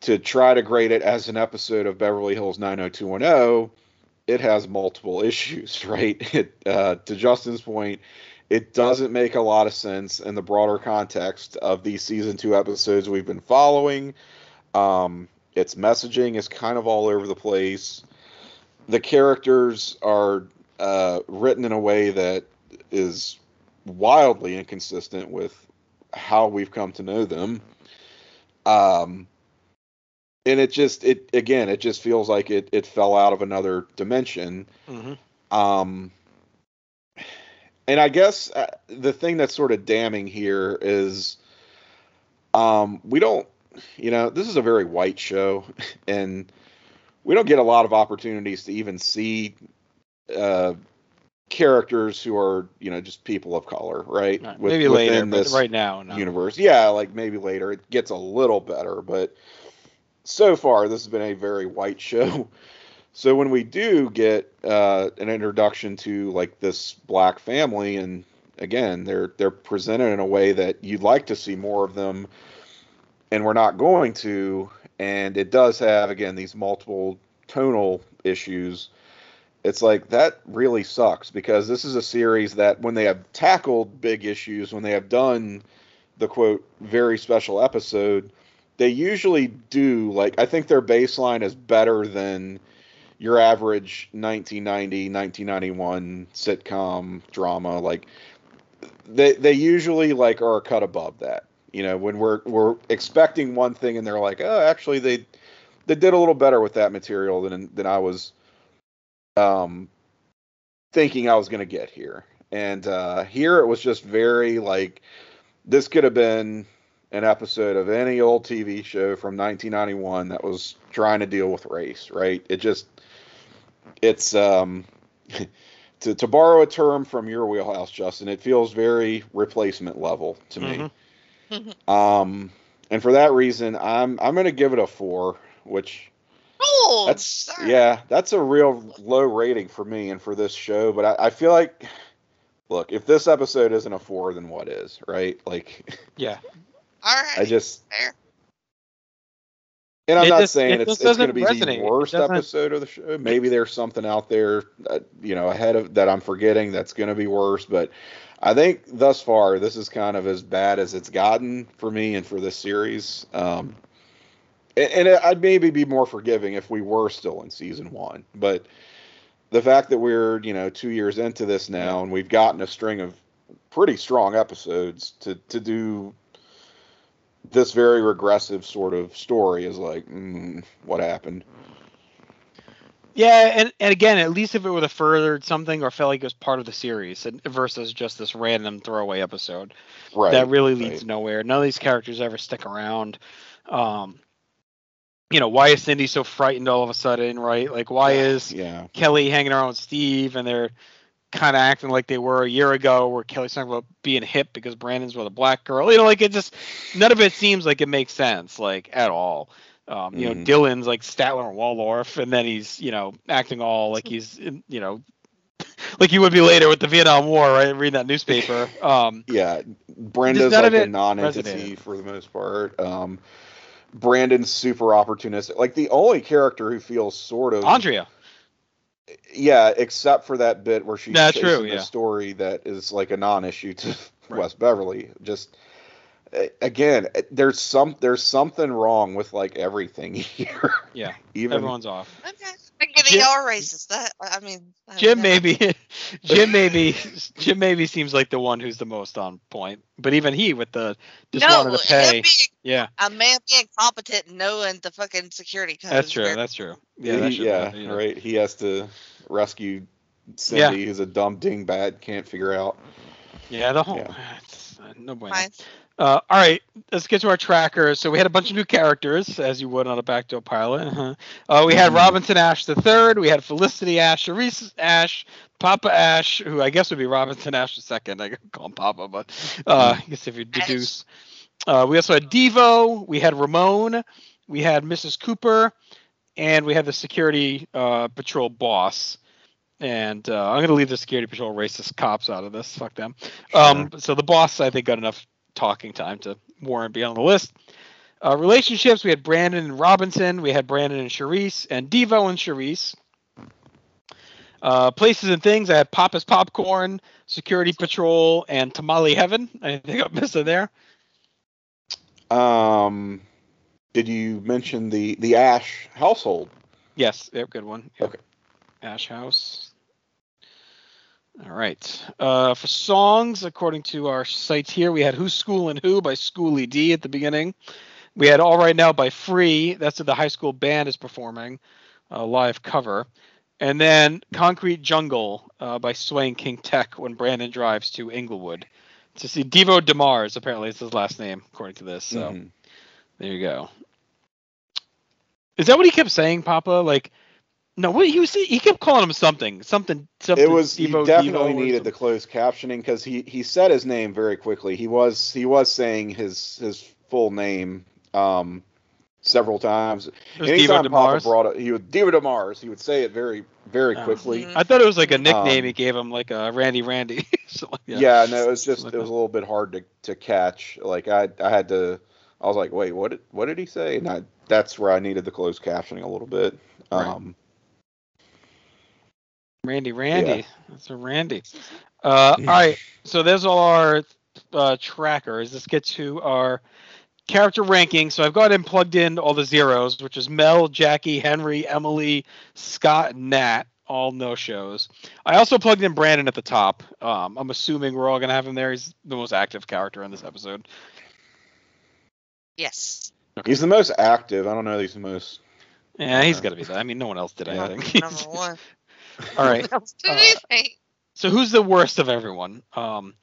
to try to grade it as an episode of Beverly Hills 90210 it has multiple issues right? It uh, to Justin's point it doesn't make a lot of sense in the broader context of these season 2 episodes we've been following. Um, its messaging is kind of all over the place. The characters are uh, written in a way that is wildly inconsistent with how we've come to know them. Um, and it just it again it just feels like it it fell out of another dimension. mm-hmm. Um, and I guess uh, the thing that's sort of damning here is um, we don't, you know, this is a very white show, and we don't get a lot of opportunities to even see uh, characters who are, you know, just people of color, right? With- maybe later this right now no. universe. Yeah, like maybe later it gets a little better, but so far this has been a very white show. So when we do get uh, an introduction to like this black family, and again they're they're presented in a way that you'd like to see more of them, and we're not going to, and it does have again these multiple tonal issues. It's like that really sucks because this is a series that when they have tackled big issues, when they have done the quote very special episode, they usually do like I think their baseline is better than your average 1990 1991 sitcom drama. Like they they usually like are a cut above that. You know when we're we're expecting one thing and they're like oh actually they they did a little better with that material than than I was um thinking I was going to get here and uh here it was just very like this could have been an episode of any old TV show from 1991 that was trying to deal with race, right? It just it's um to to borrow a term from your wheelhouse, Justin, it feels very replacement level to me. Um and for that reason, I'm I'm going to give it a 4, which Oh, that's sir. yeah, that's a real low rating for me and for this show. But I, I feel like, look, if this episode isn't a four, then what is, right? Like, Yeah. All right. I just, Fair. and I'm It not just- saying it it's it's going to be resonate. the worst episode of the show. Maybe there's something out there, uh, you know, ahead of that I'm forgetting that's going to be worse. But I think thus far, this is kind of as bad as it's gotten for me and for this series. Um, and, I'd maybe be more forgiving if we were still in season one, but the fact that we're you know two years into this now and we've gotten a string of pretty strong episodes to to do this very regressive sort of story is like mm, what happened Yeah, and, and again, at least if it would have furthered something or felt like it was part of the series and- versus just this random throwaway episode right that really leads right. nowhere. None of these characters ever stick around. Um, you know, why is Cindy so frightened all of a sudden, right? Like, why is yeah Kelly hanging around with Steve and they're kind of acting like they were a year ago, where Kelly's talking about being hip because Brandon's with a black girl. You know, like it just none of it seems like it makes sense, like at all. Um, you know, Mhm. Dylan's like Statler and Waldorf, and then he's you know acting all like he's you know like he would be later with the Vietnam War, right? Reading that newspaper. Um, yeah brenda's like a non-entity resonated. for the most part um brandon's super opportunistic like the only character who feels sort of Andrea. yeah, except for that bit where she's That's chasing true, the yeah. story that is like a non-issue to Right. West Beverly. Just again, there's some there's something wrong with like everything here. Yeah, Even everyone's off. Okay. I'm getting Jim- y'all racist. That I mean, I Jim mean, maybe Jim maybe Jim maybe seems like the one who's the most on point. But even he with the just no, wanted to pay. being Yeah, a man being competent, and knowing the fucking security codes. that's true. where- That's true. Yeah, yeah, that he, should yeah, you know. right. He has to rescue Cindy, who's a dumb dingbat, can't figure out. Yeah, the whole Yeah. it's, uh, no bueno. Fine. Uh, all right, let's get to our tracker. So we had a bunch of new characters, as you would on a backdoor pilot. Uh-huh. Uh, we had Mhm. Robinson Ashe the third. We had Felicity Ashe, Charisse Ashe, Papa Ashe, who I guess would be Robinson Ashe the second. I could call him Papa, but uh, I guess if you deduce. Uh, we also had Devo. We had Ramon. We had Mrs. Cooper, and we had the security uh, patrol boss. And uh, I'm gonna leave the security patrol racist cops out of this. Fuck them. Um, so the boss, I think, got enough talking time to Warren be on the list. Uh, relationships, we had Brandon and Robinson. We had Brandon and Charisse, and Devo and Charisse. Uh, places and things, I had Papa's Popcorn, Security Patrol, and Tamale Heaven. I think I'm missing there. Um, did you mention the the Ashe household? Yes, yep, good one. Yep. Okay. Ashe House. All right. Uh, for songs, according to our sites here, we had Who's School and Who by Schoolly D at the beginning. We had All Right Now by Free. That's what the high school band is performing, a live cover. And then Concrete Jungle uh, by Swaying King Tech when Brandon drives to Inglewood to see Devo Demars. Apparently, it's his last name, according to this. So. Mhm. There you go. Is that what he kept saying, Papa? Like, no, what he was he kept calling him something, something, something. It was he definitely Devo needed the closed captioning because he he said his name very quickly. He was he was saying his his full name um several times. It was Anytime Devo Papa brought it, he would Devo Demars. He would say it very very Oh. quickly. Mhm. I thought it was like a nickname Um, he gave him, like a Randy Randy. so, like, Yeah, no, it was just it was a little bit hard to to catch. Like I I had to I was like, wait, what did what did he say? And I that's where I needed the closed captioning a little bit. Right. Randy, Randy. That's a Randy. Uh, all right. So there's all our uh, trackers. Let's get to our character ranking. So I've got in plugged in all the zeros, which is Mel, Jackie, Henry, Emily, Scott, and Nat. All no shows. I also plugged in Brandon at the top. Um, I'm assuming we're all gonna have him there. He's the most active character in this episode. Yes. Okay. He's the most active. I don't know. that He's the most. Yeah, he's got to be that. I mean, no one else did Yeah. anything. Number one. all right. Uh. So who's the worst of everyone? Um,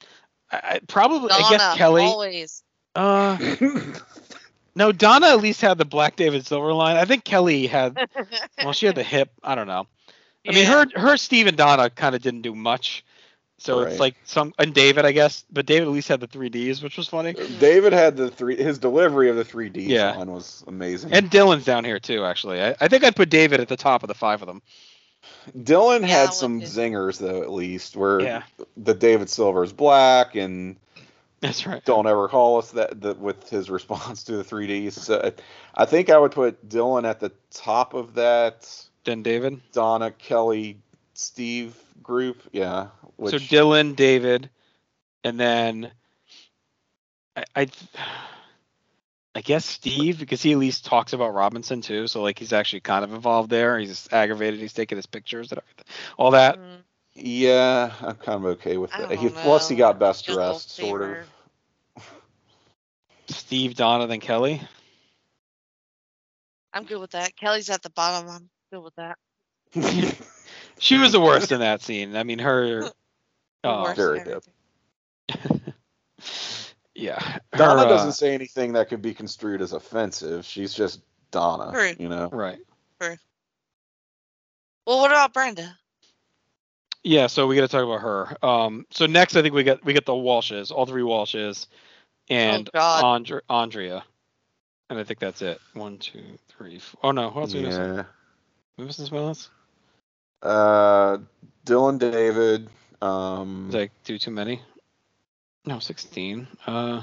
I, I probably I guess Kelly. Always. Uh, no, Donna at least had the Black David Silver line. I think Kelly had. Well, she had the hip. I don't know. I mean, her her Steve and Donna kind of didn't do much. So Right. it's like some and David, I guess, but David at least had the three Ds, which was funny. David had the three. His delivery of the three Ds Yeah. line was amazing. And Dylan's down here too, actually. I, I think I'd put David at the top of the five of them. Dylan Yeah, had some too. zingers though, at least where Yeah, the David Silver's black and that's right. don't ever call us that, that with his response to the 3Ds. So I- I think I would put Dylan at the top of that Then David. Donna, Kelly, Steve group. Yeah. Which, so Dylan, David, and then I, I, I guess Steve because he at least talks about Robinson too. So like he's actually kind of involved there. He's aggravated. He's taking his pictures and everything. All that. Mm, yeah, I'm kind of okay with I that. He, plus, he got best Jungle dressed, sort Fever. of. Steve, Donna, then Kelly. I'm good with that. Kelly's at the bottom. I'm good with that. She was the worst in that scene. I mean, her. Oh, very and good. everything. yeah. Her, Donna uh, doesn't say anything that could be construed as offensive. She's just Donna. True. You know. Right. Right. Well, what about Brenda? Yeah, so we got to talk about her. Um, so next, I think we got we get the Walshes, all three Walshes, and Oh, Andre, Andrea, and I think that's it. One, two, three. Oh no, who else are we missing? Yeah. We missing someone else? Uh, Dylan, David. Um, Did I do too many? No, sixteen. Uh,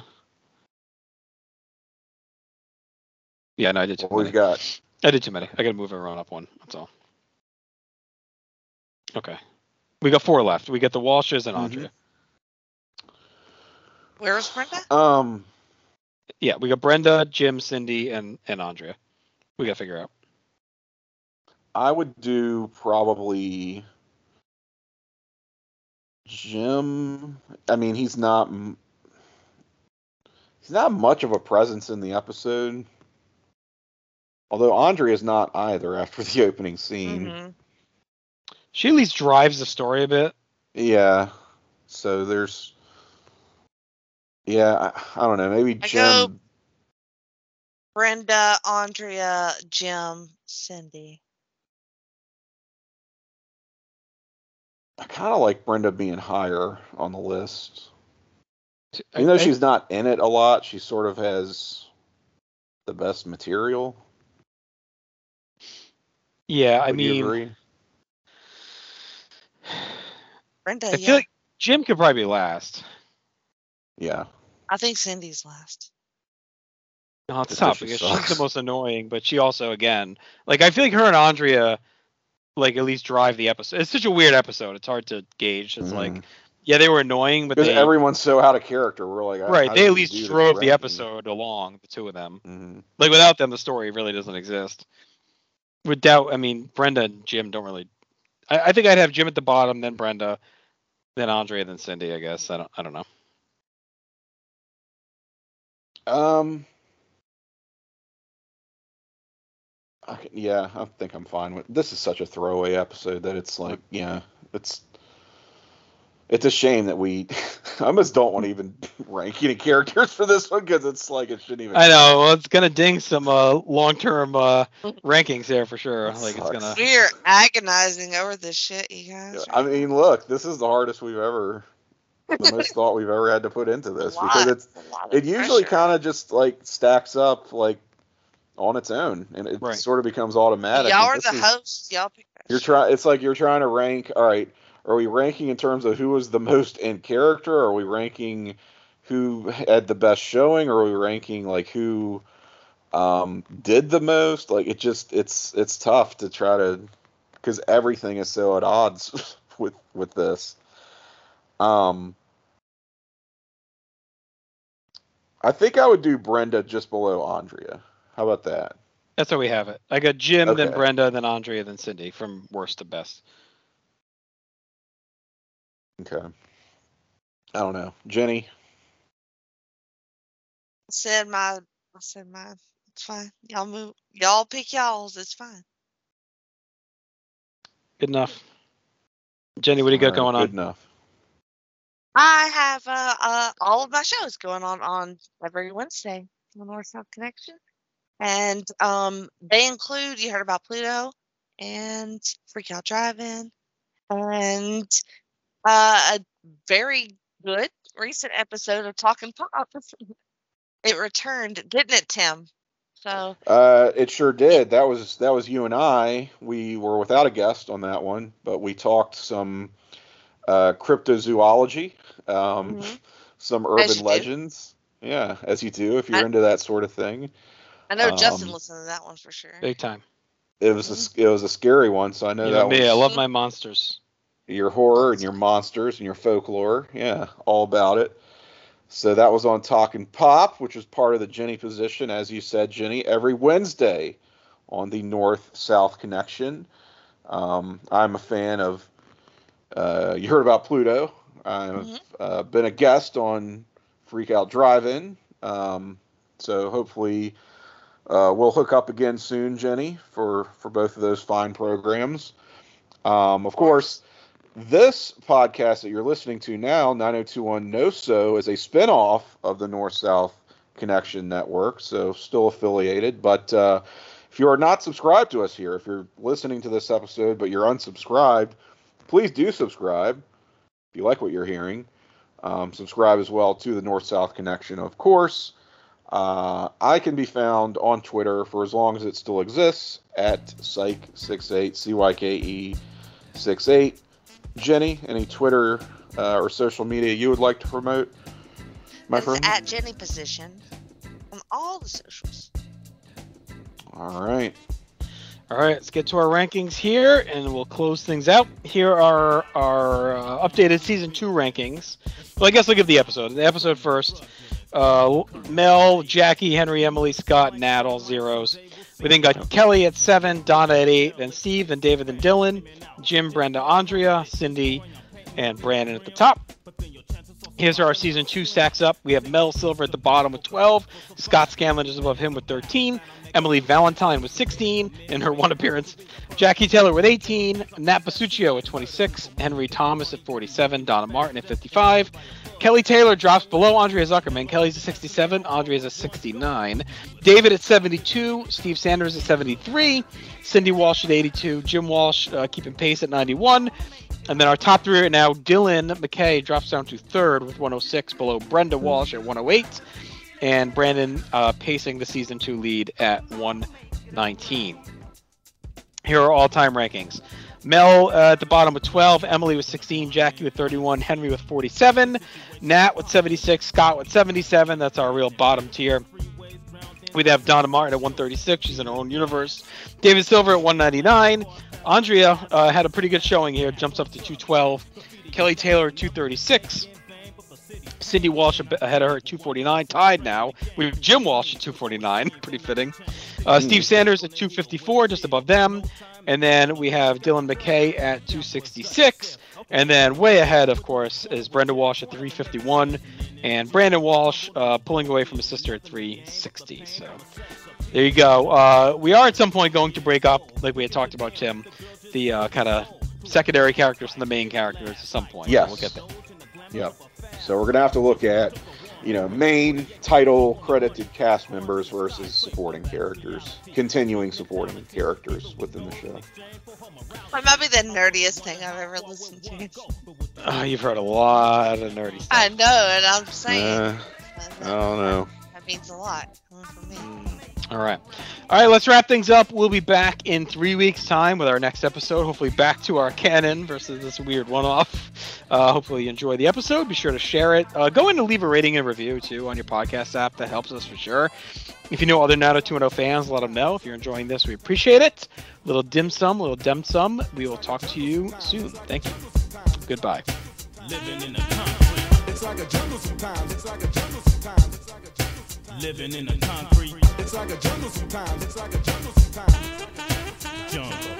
yeah, no, I did too what many. we've got. I did too many. I got to move everyone up one. That's all. Okay, we got four left. We got the Walshes and Mhm. Andrea. Where's Brenda? Um, Yeah, we got Brenda, Jim, Cindy, and and Andrea. We got to figure out. I would do probably Jim. I mean, he's not he's not much of a presence in the episode. Although Andre is not either after the opening scene. Mhm. She at least drives the story a bit. Yeah. So there's. Yeah, I, I don't know. Maybe I Jim. go- Brenda, Andrea, Jim, Cindy. I kind of like Brenda being higher on the list. I- Even though I- she's not in it a lot, she sort of has the best material. yeah, I Would you mean, agree? Brenda, I yeah. feel like Jim could probably be last. yeah. I think Cindy's last. No, it's Just tough 'cause she because she's the most annoying, but she also, again, like I feel like her and Andrea, like at least drive the episode. It's such a weird episode. It's hard to gauge. It's like, Mhm. yeah, they were annoying, but they everyone's so out of character. We're like, right, they at least drove the episode along, the two of them. Mhm. Like without them, the story really doesn't exist. Without, I mean, Brenda and Jim don't really. I, I think I'd have Jim at the bottom, then Brenda, then Andre, then Cindy. I guess I don't. I don't know. Um. I can- yeah, I think I'm fine with. This is such a throwaway episode that it's like, yeah, it's. It's a shame that we. I almost don't want to even rank any characters for this one because it's like it shouldn't even. I know. Well, it's gonna ding some uh, long-term uh, rankings there for sure. That Like it's gonna. We're agonizing over this shit, you guys. I mean, look, this is the hardest we've ever, the most thought we've ever had to put into this because it's a lot of it usually kind of just like stacks up like on its own and it Right. sort of becomes automatic. Y'all are the is- hosts. Y'all pick. You're trying. It's like you're trying to rank. All right, are we ranking in terms of who was the most in character? Or are we ranking who had the best showing? Or are we ranking like who um, did the most? Like it just it's it's tough to try to because everything is so at odds with with this. Um, I think I would do Brenda just below Andrea. How about that? That's how we have it. I got Jim, then Brenda, then Andrea, then Cindy from worst to best. Okay. I don't know, Jenny. I said my I said mine. It's fine. Y'all move y'all pick y'all's, it's fine. Good enough. Jenny, what do you got All right, going on? Good enough. I have uh, uh all of my shows going on on every Wednesday on the North South Connection. And um they include you heard about Pluto and Freak Out Drive-In and uh, a very good recent episode of Talking Pop. It returned, didn't it, Tim? So Uh, it sure did. That was that was you and I. We were without a guest on that one, but we talked some uh, cryptozoology, um, Mhm. some urban you do. legends. Yeah, as you do if you're I- into that sort of thing. I know Justin Um, listened to that one for sure. Big time. It was a, s- it was a scary one, so I know You that know me, I love my monsters. your horror and your monsters and your folklore. Yeah, all about it. So that was on Talking Pop, which is part of the Jenny position, as you said, Jenny, every Wednesday on the North South Connection. Um, I'm a fan of. Uh, you heard about Pluto. I've Mhm. uh, been a guest on Freak Out Drive-In. Um, so hopefully uh, we'll hook up again soon, Jenny, for for both of those fine programs. Um, of course, this podcast that you're listening to now, 9021NoSo, is a spinoff of the North South Connection Network, so still affiliated. But uh, if you are not subscribed to us here, if you're listening to this episode but you're unsubscribed, please do subscribe if you like what you're hearing. Um, subscribe as well to the North South Connection, of course. Uh, I can be found on Twitter for as long as it still exists at Cyke68, C Y K E 68. Jenny, any Twitter uh, or social media you would like to promote? My it's friend? at Jenny Position on all the socials. All right. All right, let's get to our rankings here, and we'll close things out. Here are our uh, updated season two rankings. Well, I guess I'll give the episode. The episode first. Uh, Mel, Jackie, Henry, Emily, Scott, Nat, all zeros. We then got Kelly at seven, Donna at eight, then Steve, then David, then Dylan, Jim, Brenda, Andrea, Cindy, and Brandon at the top. Here's our season two stacks up. We have Mel Silver at the bottom with 12. Scott Scanlon is above him with 13. Emily Valentine with 16 in her one appearance. Jackie Taylor with 18. Nat Bussichio at 26. Henry Thomas at 47. Donna Martin at 55. Kelly Taylor drops below Andrea Zuckerman. Kelly's at 67. Andrea's at 69. David at 72. Steve Sanders at 73. Cindy Walsh at 82. Jim Walsh uh, keeping pace at 91. And then our top three right now, Dylan McKay drops down to third with 106, below Brenda Walsh at 108, and Brandon uh, pacing the season two lead at 119. Here are all-time rankings. Mel uh, at the bottom with 12, Emily with 16, Jackie with 31, Henry with 47, Nat with 76, Scott with 77. That's our real bottom tier. We'd have Donna Martin at 136. She's in her own universe. David Silver at 199. Andrea uh, had a pretty good showing here. Jumps up to 212. Kelly Taylor 236. Cindy Walsh ahead of her at 249. Tied now. We have Jim Walsh at 249. Pretty fitting. Uh, Steve Sanders at 254, just above them. And then we have Dylan McKay at 266. And then way ahead, of course, is Brenda Walsh at 351. And Brandon Walsh uh, pulling away from his sister at 360. So there you go. Uh, we are at some point going to break up, like we had talked about, Tim, the uh, kind of secondary characters from the main characters at some point. Yes. We'll get there. Yep. So we're gonna have to look at, you know, main title credited cast members versus supporting characters, continuing supporting characters within the show. That might be the nerdiest thing I've ever listened to. Oh, you've heard a lot of nerdy stuff. I know, and I'm saying Uh, I don't know. that means a lot coming from me. All right. All right, let's wrap things up. We'll be back in three weeks' time with our next episode. Hopefully, back to our canon versus this weird one off. Uh, hopefully, you enjoy the episode. Be sure to share it. Uh, go in to leave a rating and review, too, on your podcast app. That helps us for sure. If you know other 90210 fans, let them know. If you're enjoying this, we appreciate it. Little dim sum, little dim sum. We will talk to you soon. Thank you. Goodbye. Living in the concrete. It's like a jungle sometimes. It's like a jungle sometimes. It's like a jungle sometimes. Living in the concrete It's like a jungle sometimes. It's like a jungle sometimes. jungle.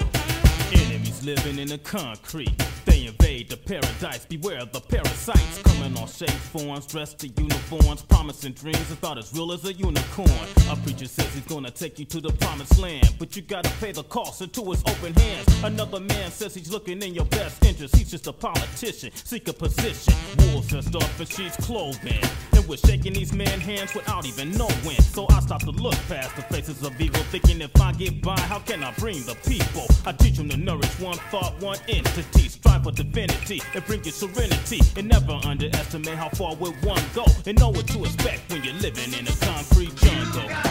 Living in the concrete. They invade the paradise. Beware of the parasites coming on shaped forms, dressed to uniforms, promising dreams about as real as a unicorn. A preacher says he's gonna take you to the promised land, but you gotta pay the cost into his open hands. Another man says he's looking in your best interest. He's just a politician, seek a position. Wolves dressed up in sheep's clothing, and we're shaking these men hands without even knowing. So I stop to look past the faces of evil, thinking if I get by, how can I bring the people? I teach them to nourish one thought, one entity, strive for divinity, and bring you serenity, and never underestimate how far will one go, and know what to expect when you're living in a concrete jungle.